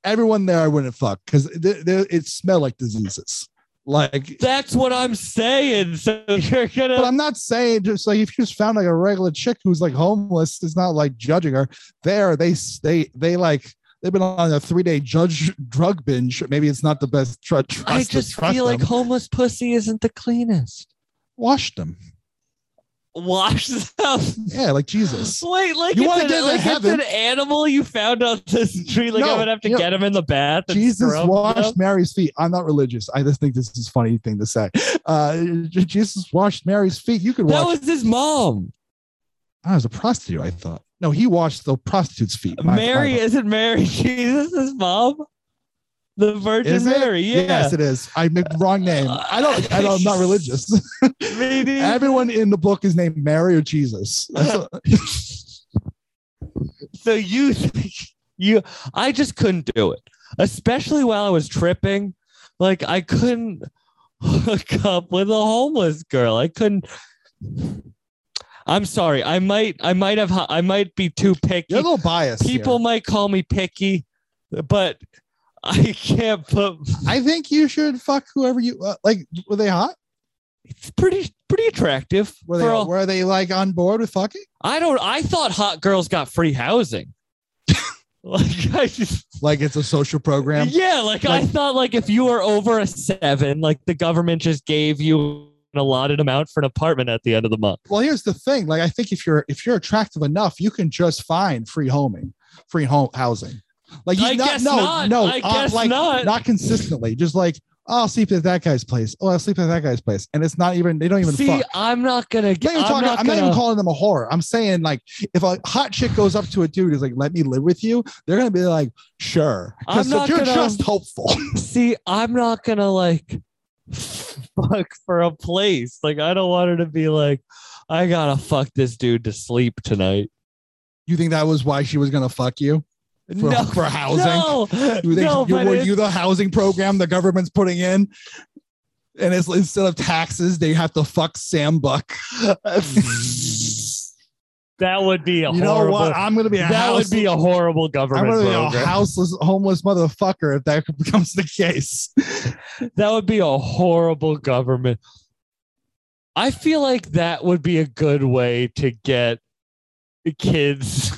everyone there I wouldn't fuck because it smelled like diseases. Like,
That's what I'm saying. So you're gonna.
but I'm not saying just like if you just found like a regular chick who's like homeless, it's not like judging her. There, they they they like they've been on a three day judge drug binge. Maybe it's not the best. Tr- trust
I
to
just
trust
feel like homeless pussy isn't the cleanest.
wash them.
Wash them.
Yeah, like Jesus.
Wait, like,
You
it's,
wanna
an,
get to
like it's an animal you found on the street. Like
No,
I'm gonna have to
you know,
get him in the bath.
Jesus washed
them?
Mary's feet. I'm not religious. I just think this is a funny thing to say. Uh, Jesus washed Mary's feet. You could
That
wash.
was his mom.
I was a prostitute. I thought. No, he washed the prostitute's feet.
Mary isn't Mary Jesus' mom. The Virgin Mary. Yeah.
Yes, it is. I made wrong name. I don't. I don't I'm not religious.
Neither.
Everyone in the book is named Mary or Jesus.
So you think you I just couldn't do it. Especially while I was tripping. Like I couldn't hook up with a homeless girl. I couldn't I'm sorry. I might I might have I might be too picky.
You're a little biased. here.
People might call me picky, but I can't put
I think you should fuck whoever you uh, like. Were they hot?
it's pretty pretty attractive.
Were they?
for a-
were they like on board with fucking?
I don't I thought hot girls got free housing. like I just
Like it's a social program.
Yeah, like, I thought like if you were over a seven, like the government just gave you an allotted amount for an apartment at the end of the month.
Well, here's the thing. Like, I think if you're if you're attractive enough, you can just find free homing, free home housing. Like, you
I
not, no,
not.
no,
I
uh,
guess
like
not.
not consistently. Just like, oh, I'll sleep at that guy's place. Oh, I'll sleep at that guy's place, and it's not even. They don't even
See,
fuck.
I'm not gonna get I'm
talking,
not
I'm not even calling them a whore. I'm saying like if a hot chick goes up to a dude is like, "Let me live with you," they're gonna be like, "Sure,"
I'm
because
not
you're
gonna-
just hopeful.
see, I'm not gonna like fuck for a place. Like I don't want her to be like, I gotta fuck this dude to sleep tonight.
you think that was why she was gonna fuck you? For,
no,
for housing.
No,
You think
no,
you, were you the housing program the government's putting in? And it's instead of taxes, they have to fuck Sam Buck. Mm.
that would be a
you know
horrible.
what? I'm gonna be a
that
house-
would be a horrible government.
I'm gonna be a houseless, homeless motherfucker if that becomes the case.
That would be a horrible government. I feel like that would be a good way to get kids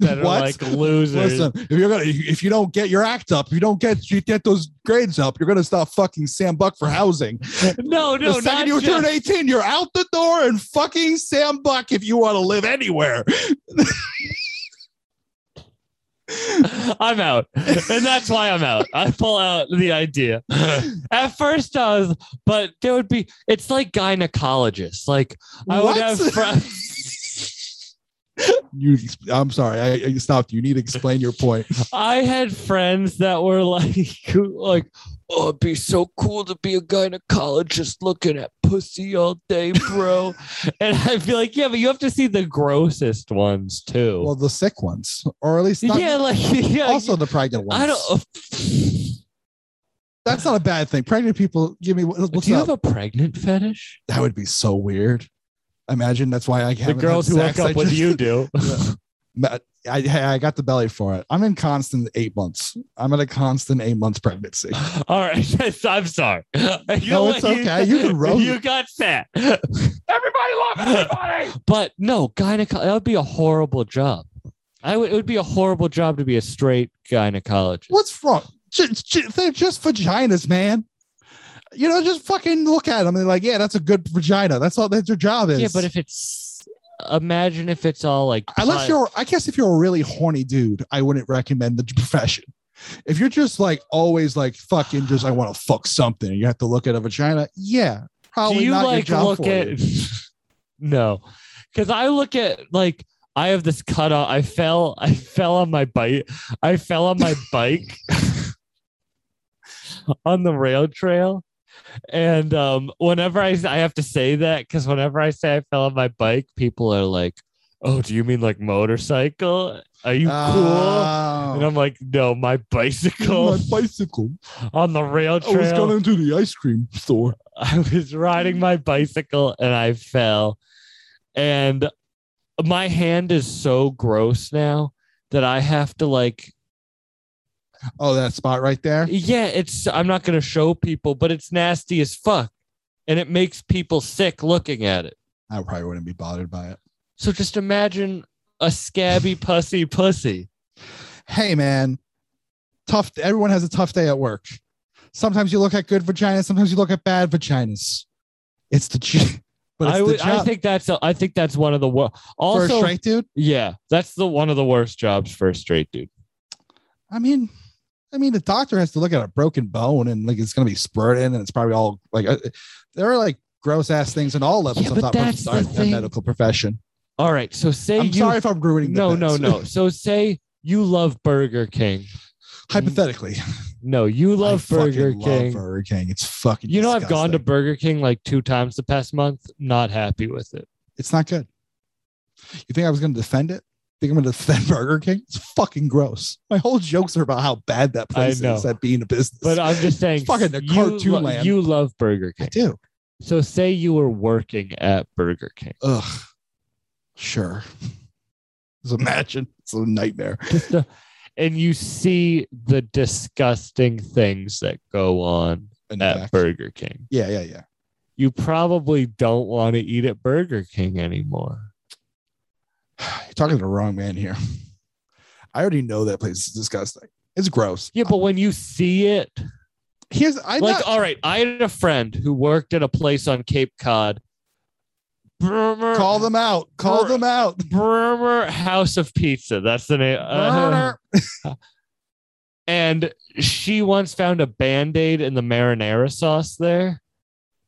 that are
What?
like losers.
Listen, if you're gonna, if you don't get your act up, if you don't get you get those grades up, you're gonna stop fucking Sam Buck for housing.
no, no,
the second you turn 18, you're out the door and fucking Sam Buck if you want to live anywhere.
I'm out. And that's why I'm out. I pull out the idea. At first I was, but there would be it's like gynecologists. Like I
What?
would have friends.
You, I'm sorry, I, I stopped. You need to explain your point.
I had friends that were like like, oh, it'd be so cool to be a gynecologist looking at pussy all day, bro. and I'd be like, yeah, but you have to see the grossest ones too.
Well, the sick ones, or at least not,
yeah, like yeah,
also the pregnant ones.
I don't.
That's not a bad thing. Pregnant people, give me what's
do you
up?
have a pregnant fetish?
that would be so weird. Imagine that's why I
The girls who hook up with
just-
you do.
I, I I got the belly for it. I'm in constant eight months. I'm at a constant eight months pregnancy.
All right, I'm sorry. You
No, it's okay. You can roll
You got fat.
Everybody love everybody!
But no, gynecologist. That would be a horrible job. I would. It would be a horrible job to be a straight gynecologist.
What's wrong? Just, just, they're just vaginas, man. You know, just fucking look at them they're like, yeah, that's a good vagina. That's all that your job is.
Yeah, but if it's imagine if it's all like
unless you're, I guess if you're a really horny dude, I wouldn't recommend the profession. If you're just like always like fucking just I want to fuck something, you have to look at a vagina. Yeah, probably
do you
not your
like
job
look
for
at
you.
no because i look at like i have this cut off i fell i fell on my bike i fell on my bike on the rail trail and um whenever i i have to say that because whenever i say i fell on my bike people are like oh do you mean like motorcycle are you cool and i'm like no my bicycle
Oh. My bicycle.
on the rail
I was going to the ice cream store.
I was riding my bicycle and I fell. And my hand is so gross now that I have to like
Oh, that spot right there.
yeah, it's I'm not gonna show people, but it's nasty as fuck. And it makes people sick looking at it.
I probably wouldn't be bothered by it.
So just imagine a scabby pussy pussy.
Hey, man, tough. Everyone has a tough day at work. Sometimes you look at good vaginas. Sometimes you look at bad vaginas. It's the, but it's
I
the
would I think that's a, I think that's one of the worst.
for a
Also,
straight dude.
yeah, that's the one of the worst jobs for a straight dude.
I mean, I mean, the doctor has to look at a broken bone and like it's gonna be spurting and it's probably all like uh, there are like gross ass things in all levels
Yeah,
of
that's the
medical profession.
All right, so say
I'm
you
sorry if I'm ruining.
no, no, no. So say you love Burger King.
Hypothetically,
No, you love
fucking
Burger
love
King.
Burger King. It's fucking.
you know, I've gone to. Burger King like two times the past month. Not happy with it.
It's not good. You think I was going to defend it? Think I'm going to defend Burger King? It's fucking gross. My whole jokes are about how bad that place is at being a business.
But I'm just saying,
fucking the
you,
cartoon
lo-
land.
you love Burger King.
I do.
So say you were working at Burger King.
Ugh. Sure. Just imagine. It's a nightmare.
The- and you see the disgusting things that go on
In
at
back.
Burger King.
Yeah, yeah, yeah.
You probably don't want to eat at Burger King anymore.
You're talking to the wrong man here. I already know that place is disgusting. It's gross.
Yeah, but when you see it,
Here's I
like,
not,
all right, I had a friend who worked at a place on Cape Cod. Bremer,
call them out. Call them out.
Bremer House of Pizza. That's the name. Uh, and she once found a band aid in the marinara sauce there.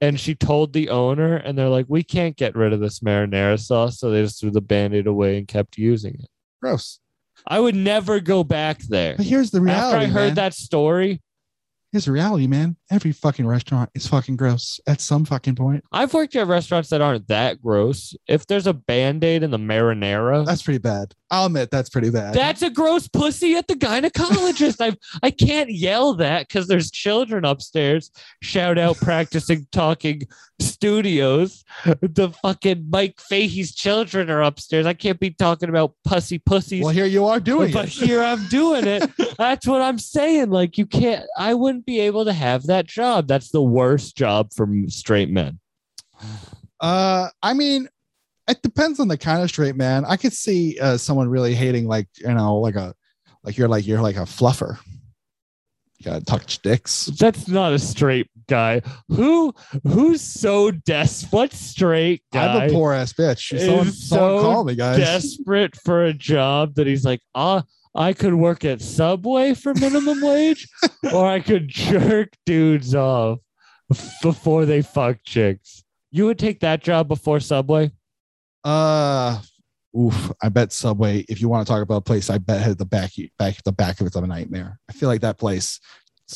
And she told the owner, and they're like, we can't get rid of this marinara sauce. So they just threw the band aid away and kept using it.
Gross.
I would never go back there.
But here's the reality.
After I heard
man.
that story,
Here's the reality, man. Every fucking restaurant is fucking gross at some fucking point.
I've worked at restaurants that aren't that gross. If there's a band aid in the marinara,
That's pretty bad. I'll admit that's pretty bad.
That's a gross pussy at the gynecologist. I I can't yell that because there's children upstairs. Shout out practicing talking studios. The fucking Mike Fahey's children are upstairs. I can't be talking about pussy pussies.
well, here you are doing it.
but
it.
here I'm doing it. That's what I'm saying. Like you can't. I wouldn't be able to have that job. That's the worst job for straight men.
Uh, I mean, it depends on the kind of straight man. I could see uh, someone really hating, like you know, like a, like you're like you're like a fluffer. You gotta touch dicks.
That's not a straight guy. Who who's so desperate? What straight guy?
I'm a poor ass bitch. Someone,
is
someone call me, guys.
desperate for a job that he's like, ah, I could work at Subway for minimum wage, or I could jerk dudes off before they fuck chicks. You would take that job before Subway?
Uh, oof. I bet Subway. If you want to talk about a place, I bet had the back, back, the back of it's a nightmare. I feel like that place.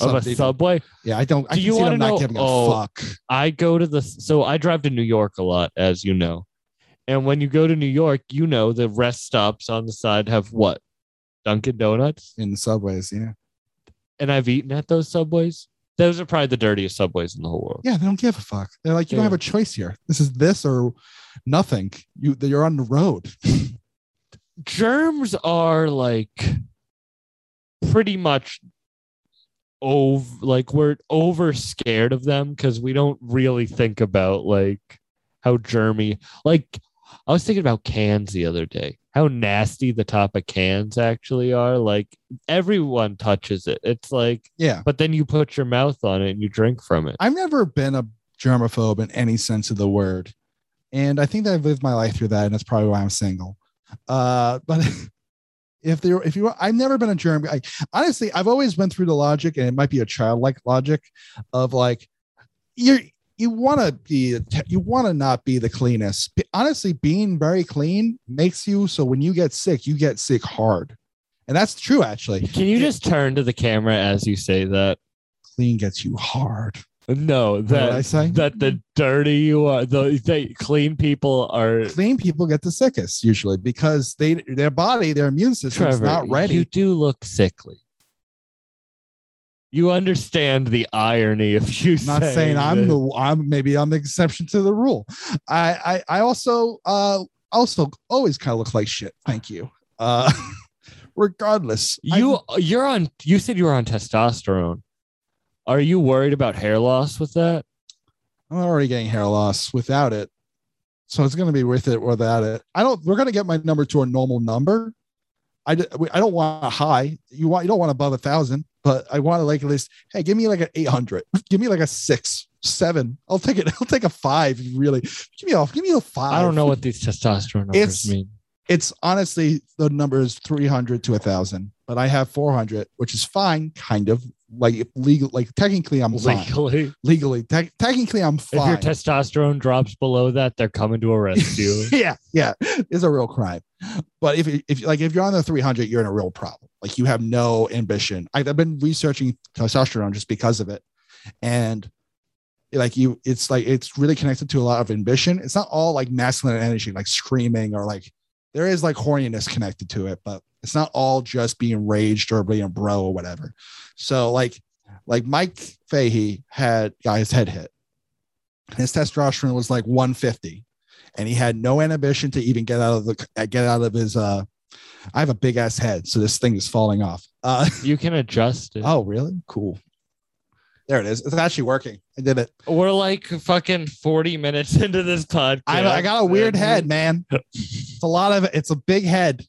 Of a Subway?
yeah, I don't. I
Do
can
you
see
wanna
not
know-
giving a
oh,
fuck.
I go to the so I drive to New York a lot, as you know. And when you go to New York, you know the rest stops on the side have what? Dunkin' Donuts.
in the subways. Yeah,
And I've eaten at those subways. Those are probably the dirtiest subways in the whole world.
yeah. They don't give a fuck. They're like, you don't have a choice here. This is this or nothing. You you're on the road.
Germs are like pretty much over like we're over scared of them because we don't really think about like how germy like I was thinking about cans the other day. How nasty the top of cans actually are. Like everyone touches it. It's like,
Yeah,
but then you put your mouth on it and you drink from it.
I've never been a germaphobe in any sense of the word, and I think that I've lived my life through that, and that's probably why I'm single. Uh, but if there, if you, I've never been a germ. I, honestly, I've always went through the logic, and it might be a childlike logic of like, you're you want to be you want to not be the cleanest. Honestly, being very clean makes you so when you get sick, you get sick hard, and that's true actually.
Can you just turn to the camera as you say that?
Clean gets you hard.
No,
did I
that
say?
that the dirty you are, the, the clean people are.
clean people get the sickest usually because they their body, their immune system
Trevor,
not ready.
You do look sickly. You understand the irony of you
I'm not saying I'm the I'm maybe I'm the exception to the rule. I I, I also uh also always kind of look like shit. Thank you. Uh regardless.
You you're on. You said you were on testosterone. Are you worried about hair loss with that?
I'm already getting hair loss without it. So it's gonna be with it without it. I don't we're gonna get my number to a normal number. I, I don't want a high. You want you don't want above a thousand, but I want to like at least. Hey, give me like an eight hundred. Give me like a six, seven. I'll take it. I'll take a five. Really, give me a give me a five.
I don't know what these testosterone numbers
It's-
mean.
It's honestly the number is three hundred to a thousand, but I have four hundred, which is fine. Kind of like legal. Like technically, I'm fine.
Legally,
Legally, te- technically, I'm fine.
if your testosterone drops below that, they're coming to arrest you.
yeah, yeah, it's a real crime. But if if like if you're on the 300, you're in a real problem. Like you have no ambition. I, I've been researching testosterone just because of it, and like you, it's like it's really connected to a lot of ambition. It's not all like masculine energy, like screaming or like there is like horniness connected to it, but it's not all just being raged or being a bro or whatever. So like like Mike Fahey had got his head hit. His testosterone was like 150 and he had no inhibition to even get out of the get out of his uh I have a big ass head, so this thing is falling off. Uh
you can adjust it.
oh really? Cool. There it is. It's actually working. I did it.
We're like fucking 40 minutes into this podcast.
I, I got a weird head, man. It's a lot of it's a big head.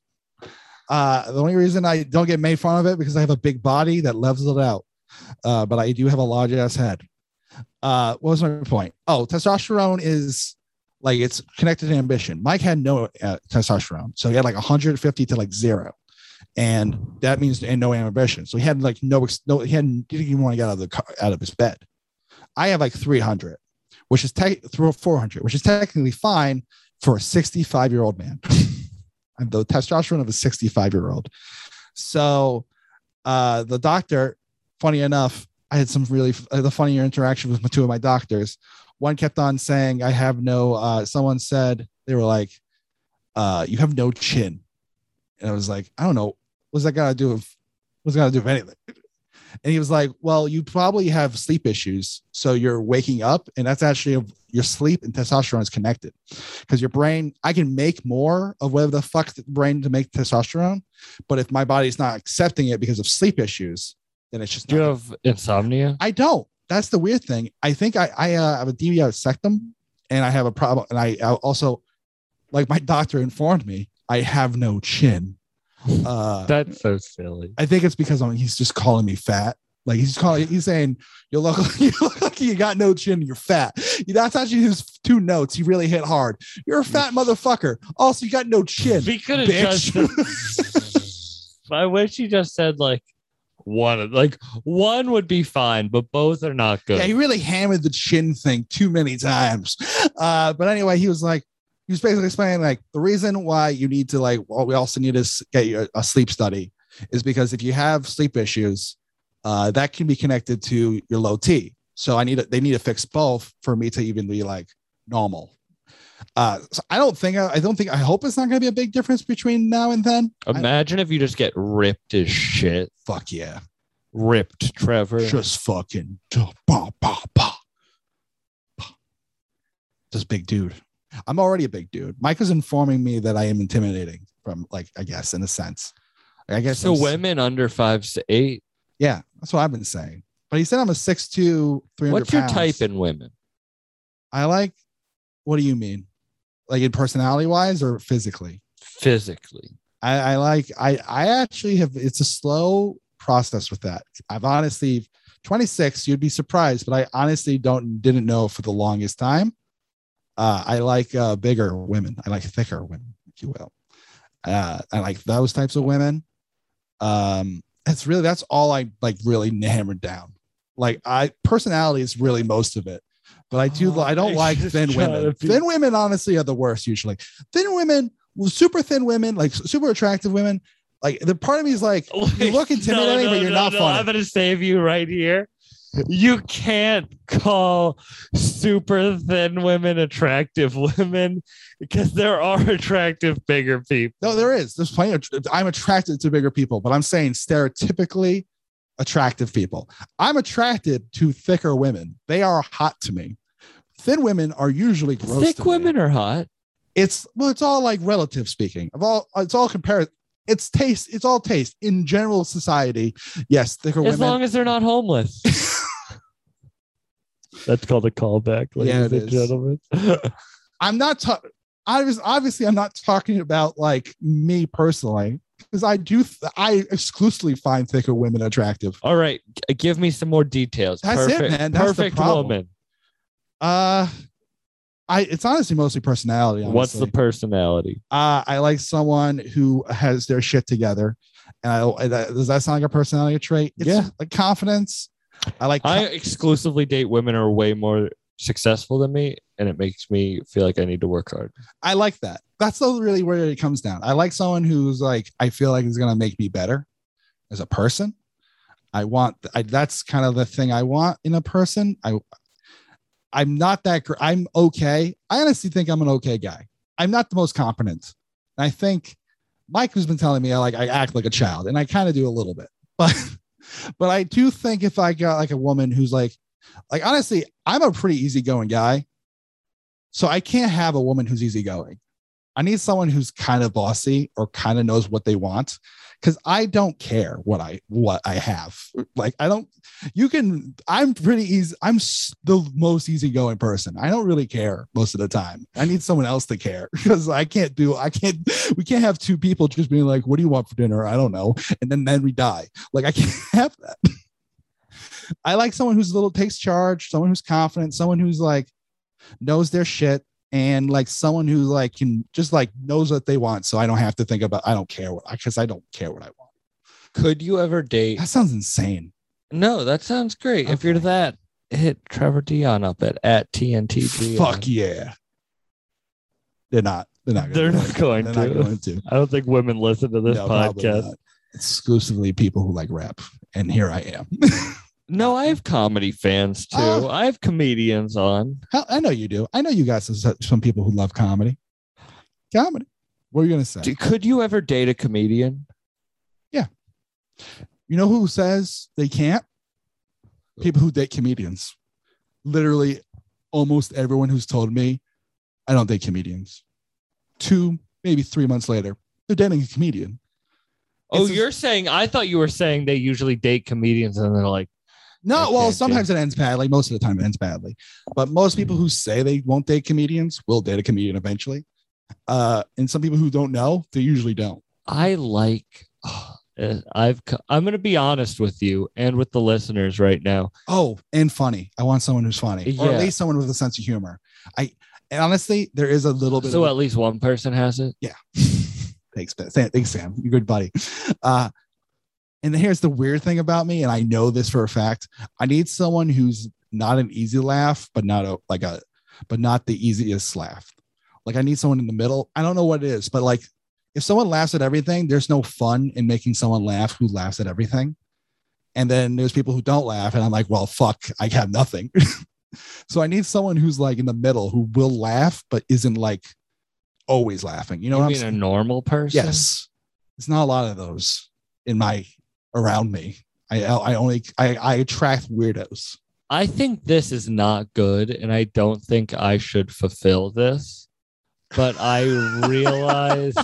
Uh the only reason I don't get made fun of it because I have a big body that levels it out. Uh, but I do have a large ass head. Uh, what was my point? Oh, testosterone is like it's connected to ambition. Mike had no uh, testosterone, so he had like 150 to like zero, and that means and no ambition. So he had like no no he hadn't didn't even want to get out of the car, out of his bed. I have like 300, which is tech through 400, which is technically fine for a 65 year old man. I'm the testosterone of a 65 year old. So uh, the doctor, funny enough, I had some really uh, the funnier interaction with two of my doctors. One kept on saying, I have no, uh, someone said, they were like, uh, you have no chin. And I was like, I don't know. What's that got to do with what's it got to do with anything? And he was like, Well, you probably have sleep issues. So you're waking up, and that's actually your sleep and testosterone is connected because your brain, I can make more of whatever the fuck the brain to make testosterone. But if my body's not accepting it because of sleep issues, then it's just
Do you have insomnia?
I don't. That's the weird thing. I think I, I uh, have a deviated septum and I have a problem. And I, I also, like my doctor informed me, I have no chin. Uh,
That's so silly.
I think it's because I'm, he's just calling me fat. Like he's calling, he's saying, you look, you look like you got no chin. You're fat. That's actually his two notes. He really hit hard. You're a fat motherfucker. Also, you got no chin.
We could have just. I wish he just said like one. Like one would be fine, but both are not good.
Yeah, he really hammered the chin thing too many times. Uh, but anyway, he was like, he was basically explaining like the reason why you need to like, well, we also need to get you a, a sleep study is because if you have sleep issues, uh, that can be connected to your low T. So I need to, they need to fix both for me to even be like normal. Uh, so I don't think I don't think I hope it's not going to be a big difference between now and then.
Imagine if you just get ripped as shit.
fuck yeah,
Ripped, Trevor.
just fucking bah, bah, bah. just big dude. I'm already a big dude. Mike is informing me that I am intimidating from like I guess in a sense. I guess
So
I'm
women under five to eight.
Yeah, that's what I've been saying. But he said I'm a 6'2", 300
What's your
pounds.
type in women?
I like. What do you mean? Like in personality wise or physically?
Physically.
I, I like. I I actually have. It's a slow process with that. I've honestly 26. You'd be surprised, but I honestly don't didn't know for the longest time. Uh, I like uh, bigger women. I like thicker women, if you will. Uh, I like those types of women. Um, it's really that's all I like really hammered down. Like I personality is really most of it, but I do
Oh,
I don't
I
like thin women.
be-
Thin women honestly are the worst usually. Thin women, well, super thin women, like super attractive women. Like the part of me is like you look intimidating, but you're not funny.
I'm gonna save you right here. You can't call super thin women attractive women because there are attractive bigger people.
No, there is. There's plenty of. I'm attracted to bigger people, but I'm saying stereotypically attractive people. I'm attracted to thicker women. They are hot to me. Thin women are usually gross.
Thick
to me.
women are hot.
It's well, it's all like relative speaking. Of all, it's all compared. It's taste. It's all taste in general society. Yes, thicker
As
women.
long as they're not homeless. That's called a callback, ladies
Yeah,
and
is.
gentlemen.
I'm not talking. Obviously, obviously, I'm not talking about like me personally because I do. Th- I exclusively find thicker women attractive.
All right, g- give me some more details.
That's it,
perfect,
man. That's
perfect
problem.
woman.
Uh, I it's honestly mostly personality.
What's the personality?
uh, I like someone who has their shit together, and I that, does that sound like a personality trait? It's
Yeah.
like confidence. I like.
I exclusively date women who are way more successful than me, and it makes me feel like I need to work hard.
I like that. That's the- really where it comes down. I like someone who's like I feel like is gonna make me better as a person. I want. I, that's kind of the thing I want in a person. I. I'm not that. gr- I'm okay. I honestly think I'm an okay guy. I'm not the most competent. And I think Mike has been telling me I like I act like a child, and I kind of do a little bit. But but I do think if I got like a woman who's like like honestly, I'm a pretty easygoing guy. So I can't have a woman who's easygoing. I need someone who's kind of bossy or kind of knows what they want because I don't care what I what I have. Like I don't. You can. I'm pretty easy. I'm the most easygoing person. I don't really care most of the time. I need someone else to care because I can't do. I can't. We can't have two people just being like, "What do you want for dinner?" I don't know, and then then we die. Like I can't have that. I like someone who's a little takes charge, someone who's confident, someone who's like knows their shit and like someone who like can just like knows what they want so i don't have to think about i don't care what because i don't care what i want
Could you ever date?
that sounds insane
No, that sounds great. If you're that, hit Trevor Dion up at at TNT.
Fuck yeah they're not they're not
They're
gonna
not going
they're
to.
not going to
I don't think women listen to this
No,
podcast.
exclusively people who like rap and here i am
No, I have comedy fans too.
Oh.
I have comedians on.
I know you do i know you guys some, some people who love comedy comedy What are you gonna say?
D- Could you ever date a comedian? Yeah.
You know who says they can't? People who date comedians. Literally, almost everyone who's told me, I don't date comedians. Two, maybe three months later, they're dating a comedian.
Oh,
It's
you're saying I thought you were saying they usually date comedians and they're like,
No, well, sometimes it ends badly. Most of the time, it ends badly. But most people who say they won't date comedians will date a comedian eventually. Uh, and some people who don't know, they usually don't.
I like. uh, I've. I'm gonna be honest with you and with the listeners right now.
Oh, and funny. I want someone who's funny, or at least someone with a sense of humor. I and honestly, there is a little bit.
So at least one person has it.
Yeah. Thanks, Sam- Thanks, Sam. You're a good buddy. Uh, and here's the weird thing about me, and I know this for a fact. I need someone who's not an easy laugh, but not a like a, but not the easiest laugh. Like I need someone in the middle. I don't know what it is, but like if someone laughs at everything, there's no fun in making someone laugh who laughs at everything. And then there's people who don't laugh, and I'm like, well, fuck, I have nothing. so I need someone who's like in the middle who will laugh, but isn't like always laughing. You know
You
what I'm
mean
saying?
a normal person?
Yes. There's not a lot of those in my around me. I I only I, I attract weirdos.
I think this is not good, and I don't think I should fulfill this. But I realize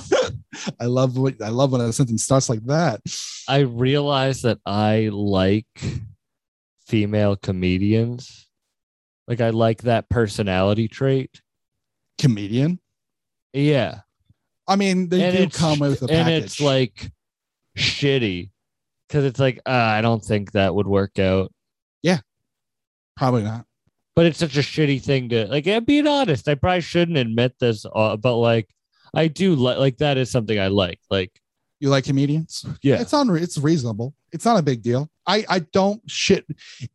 I love what I love when a sentence starts like that.
I realize that I like female comedians. Like I like that personality trait.
Comedian.
Yeah.
I mean, they
and
do come with a package.
and it's like shitty because it's like uh, I don't think that would work out.
Yeah, probably not.
But it's such a shitty thing to like. I'm being honest. I probably shouldn't admit this, uh, but like I do like like that is something I like. Like
You like comedians?
yeah,
It's unre- it's reasonable. It's not a big deal. I I don't shit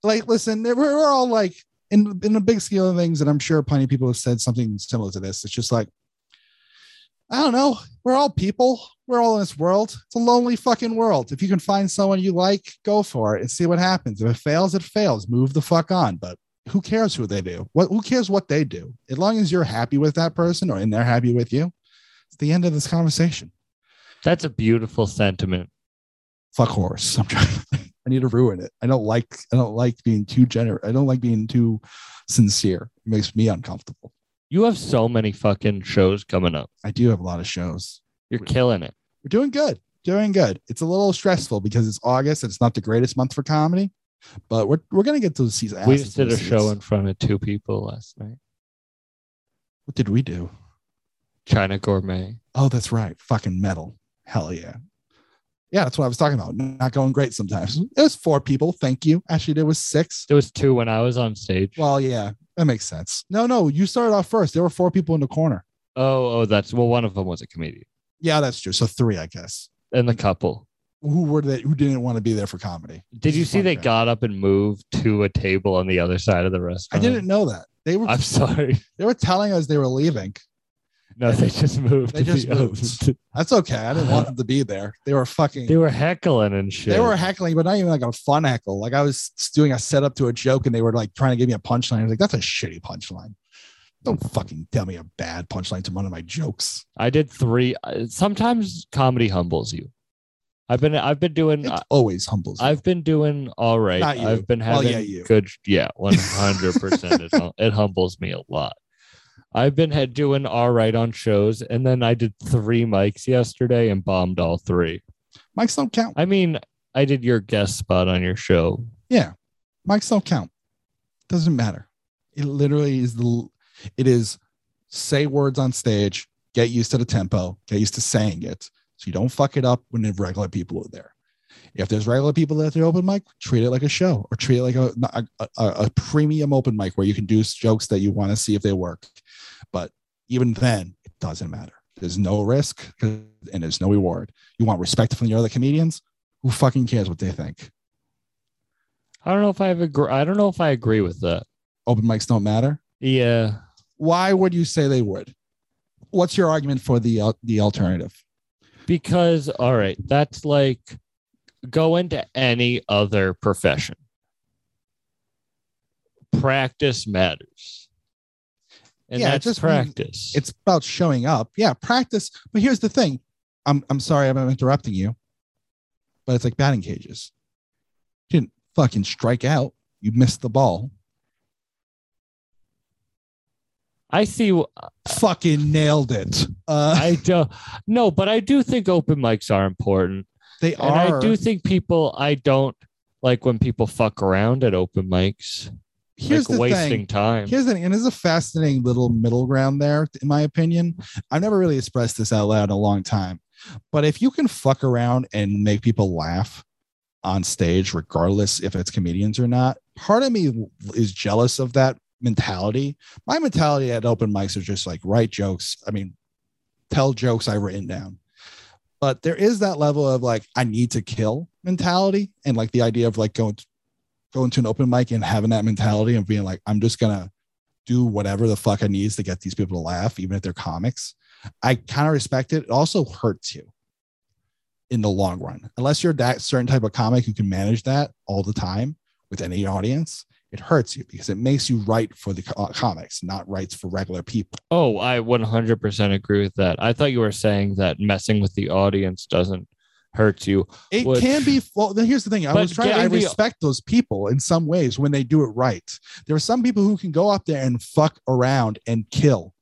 like listen, we're, we're all like in in the big scale of things, and I'm sure plenty of people have said something similar to this. It's just like I don't know. We're all people. We're all in this world. It's a lonely fucking world. If you can find someone you like, go for it and see what happens. If it fails, it fails. Move the fuck on. But who cares who they do? What who cares what they do? As long as you're happy with that person or and they're happy with you, it's the end of this conversation.
that's a beautiful sentiment.
fuck horse. I'm trying. I need to ruin it. I don't like. I don't like being too generous. I don't like being too sincere. It makes me uncomfortable.
You have so many fucking shows coming up.
I do have a lot of shows.
You're killing it.
We're doing good. Doing good. It's a little stressful because it's August. and It's not the greatest month for comedy, but we're we're gonna get to see.
we just did a show in front of two people last night.
What did we do?
China Gourmet.
Oh, that's right. Fucking metal. Hell yeah. Yeah, that's what I was talking about. Not going great sometimes. It was four people. Thank you. Actually, there was six.
There was two when I was on stage.
Well, yeah, that makes sense. No, no, you started off first. There were four people in the corner.
oh, oh, that's well. One of them was a comedian,
Yeah, that's true. So three, I guess.
and the couple.
Who were they? Who didn't want to be there for comedy?
Did you see they
fact.
got up and moved to a table on the other side of the restaurant?
I didn't know that. They were
I'm sorry.
they were telling us they were leaving.
No, they just moved.
They just moved. That's okay. I didn't want them to be there. They were fucking.
They were heckling and shit.
They were heckling, but not even like a fun heckle. Like I was doing a setup to a joke, and they were like trying to give me a punchline. I was like, "That's a shitty punchline. Don't fucking tell me a bad punchline to one of my jokes.
I did three. uh, Sometimes comedy humbles you. I've been. I've been doing.
It always humbles.
I've been doing all right. I've been
Well,
having
yeah, you.
good. Yeah, one hundred percent. It humbles me a lot. I've been had doing all right on shows, and then I did three mics yesterday and bombed all three.
Mics don't count.
I mean, I did your guest spot on your show.
Yeah, mics don't count. Doesn't matter. It literally is the. It is say words on stage. Get used to the tempo. Get used to saying it, so you don't fuck it up when the regular people are there. If there's regular people at the open mic, treat it like a show or treat it like a a, a, a premium open mic where you can do jokes that you want to see if they work. But even then, it doesn't matter. There's no risk and there's no reward. You want respect from the other comedians. Who fucking cares what they think?
I don't know if I agree. I don't know if I agree with that.
Open mics don't matter.
Yeah,
Why would you say they would? What's your argument for the uh, the alternative?
because all right, that's like go into any other profession. Practice matters. And
Yeah,
that's
just
practice.
it's about showing up. Yeah, practice. But here's the thing. I'm I'm sorry I'm interrupting you, but it's like batting cages. You didn't fucking strike out. You missed the ball.
I see.
Fucking nailed it. Uh,
I don't. no, but I do think open mics are important,
they
and
are.
I do think people. I don't like when people fuck around at open mics,
here's
like
the
wasting
thing.
time.
Here's the thing, and there's a fascinating little middle ground there, in my opinion. I've never really expressed this out loud in a long time, but if you can fuck around and make people laugh on stage, regardless if it's comedians or not, part of me is jealous of that mentality. My mentality at open mics is just like write jokes. I mean, tell jokes I've written down. But there is that level of like I need to kill mentality, and like the idea of like going going to an open mic and having that mentality and being like, I'm just gonna do whatever the fuck I need to get these people to laugh, even if they're comics. I kind of respect it. It also hurts you in the long run, unless you're that certain type of comic who can manage that all the time with any audience. It hurts you because it makes you write for the co- comics, not writes for regular people.
Oh, I 100% agree with that. I thought you were saying that messing with the audience doesn't hurt you.
It can be. Well, then here's the thing. I was trying. I respect those people in some ways when they do it right. There are some people who can go up there and fuck around and kill,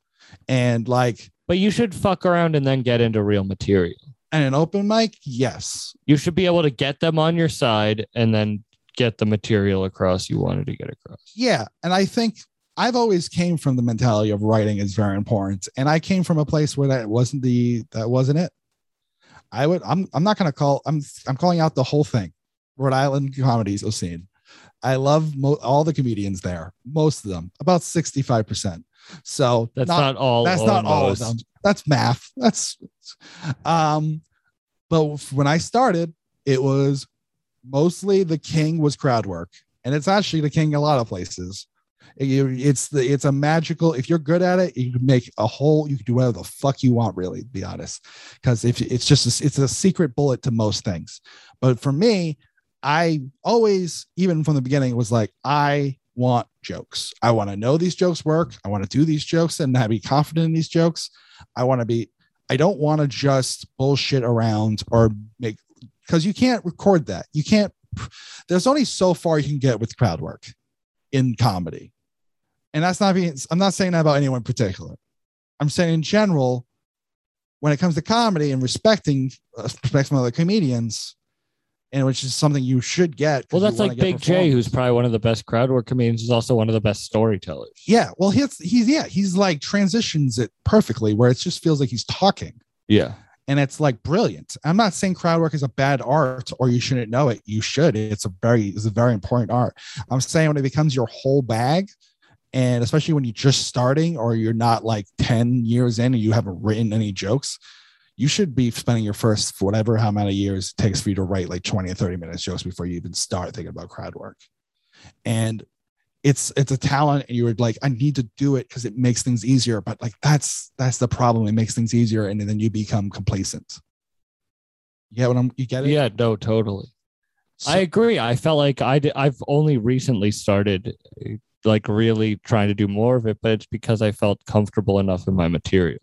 and like
But you should fuck around and then get into real material.
and an open mic. Yes,
You should be able to get them on your side and then get the material across you wanted to get across.
yeah, and I think I've always came from the mentality of writing is very important, and I came from a place where that wasn't the that wasn't it. I would. I'm. I'm not gonna call. I'm. I'm calling out the whole thing. Rhode Island comedies scene. I love mo- all the comedians there. Most of them, about sixty-five percent. So
That's not, all.
that's not all of them. That's math. That's um, but when I started, it was mostly the king was crowd work, and it's actually the king a lot of places. It's the it's a magical. If you're good at it, you can make a whole. You can do whatever the fuck you want. Really, be honest, because if it's just a, it's a secret bullet to most things. But for me, I always, even from the beginning, was like, I want jokes. I want to know these jokes work. I want to do these jokes and I be confident in these jokes. I want to be, I don't want to just bullshit around or make, because you can't record that. You can't, there's only so far you can get with crowd work in comedy. And that's not being, I'm not saying that about anyone in particular. I'm saying in general, when it comes to comedy and respecting, uh, respecting other comedians, and which is something you should get.
Well, that's like Big Jay, who's probably one of the best crowd work comedians. is also one of the best storytellers.
yeah. Well, he's he's yeah he's like transitions it perfectly where it just feels like he's talking
Yeah.
And it's like brilliant. I'm not saying crowd work is a bad art or you shouldn't know it. You should. It's a very it's a very important art. I'm saying when it becomes your whole bag, and especially when you're just starting or you're not like 10 years in and you haven't written any jokes, you should be spending your first whatever how many years it takes for you to write like 20 or 30 minutes jokes before you even start thinking about crowd work. And it's it's a talent and you were like i need to do it because it makes things easier but like that's that's the problem it makes things easier and then you become complacent you get what i'm you get it
Yeah, no, totally.
So-
I agree. I felt like I did, I've only recently started like really trying to do more of it, but it's because I felt comfortable enough in my material.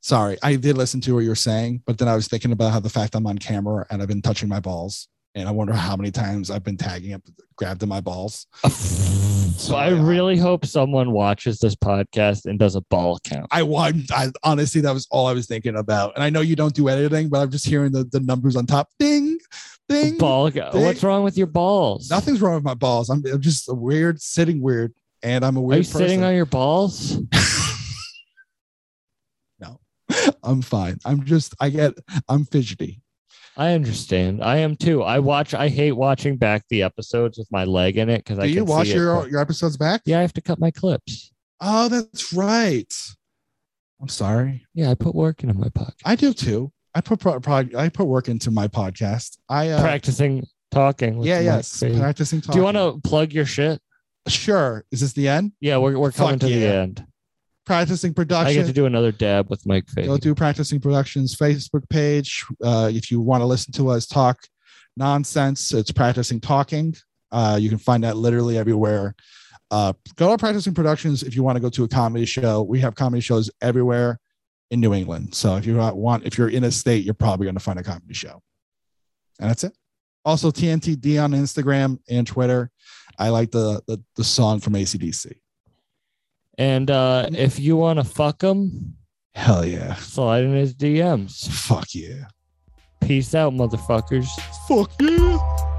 sorry i did listen to what you're saying but then i was thinking about how the fact i'm on camera and i've been touching my balls and i wonder how many times i've been tagging up grabbed in my balls
So I really hope someone watches this podcast and does a ball count.
I want. I honestly, that was all I was thinking about. And I know you don't do editing, but I'm just hearing the, the numbers on top. Ding, ding.
Ball.
Ding.
What's wrong with your balls?
Nothing's wrong with my balls. I'm, I'm just a weird, sitting weird, and I'm a
Are
weird
you sitting on your balls?
No, I'm fine. I'm just. I get. I'm fidgety.
I understand. I am too. I watch. I hate watching back the episodes with my leg in it because I
Do you
can
watch
see it,
your your episodes back?
Yeah, I have to cut my clips.
Oh, that's right. I'm sorry.
Yeah, I put work into my podcast.
I do too. I put pro, pro, I put work into my podcast. I uh,
Practicing talking. with
yeah,
Mike
yes,
Fahey.
practicing. Talking.
Do you want to plug your shit?
Sure. Is this the end?
Yeah, we're we're coming
Fuck
to the end.
Practicing production.
I get to do another dab with Mike Fahey.
Go to Practicing Productions Facebook page. Uh, if you want to listen to us talk nonsense, it's Practicing Talking. Uh, you can find that literally everywhere. Uh, go to Practicing Productions if you want to go to a comedy show. We have comedy shows everywhere in New England. So if you want, if you're in a state, you're probably going to find a comedy show. And that's it. Also, TNTD on Instagram and Twitter. I like the the, the song from ACDC.
And uh, if you want to fuck him,
Hell yeah.
slide in his DMs.
Fuck yeah.
Peace out, motherfuckers.
Fuck yeah.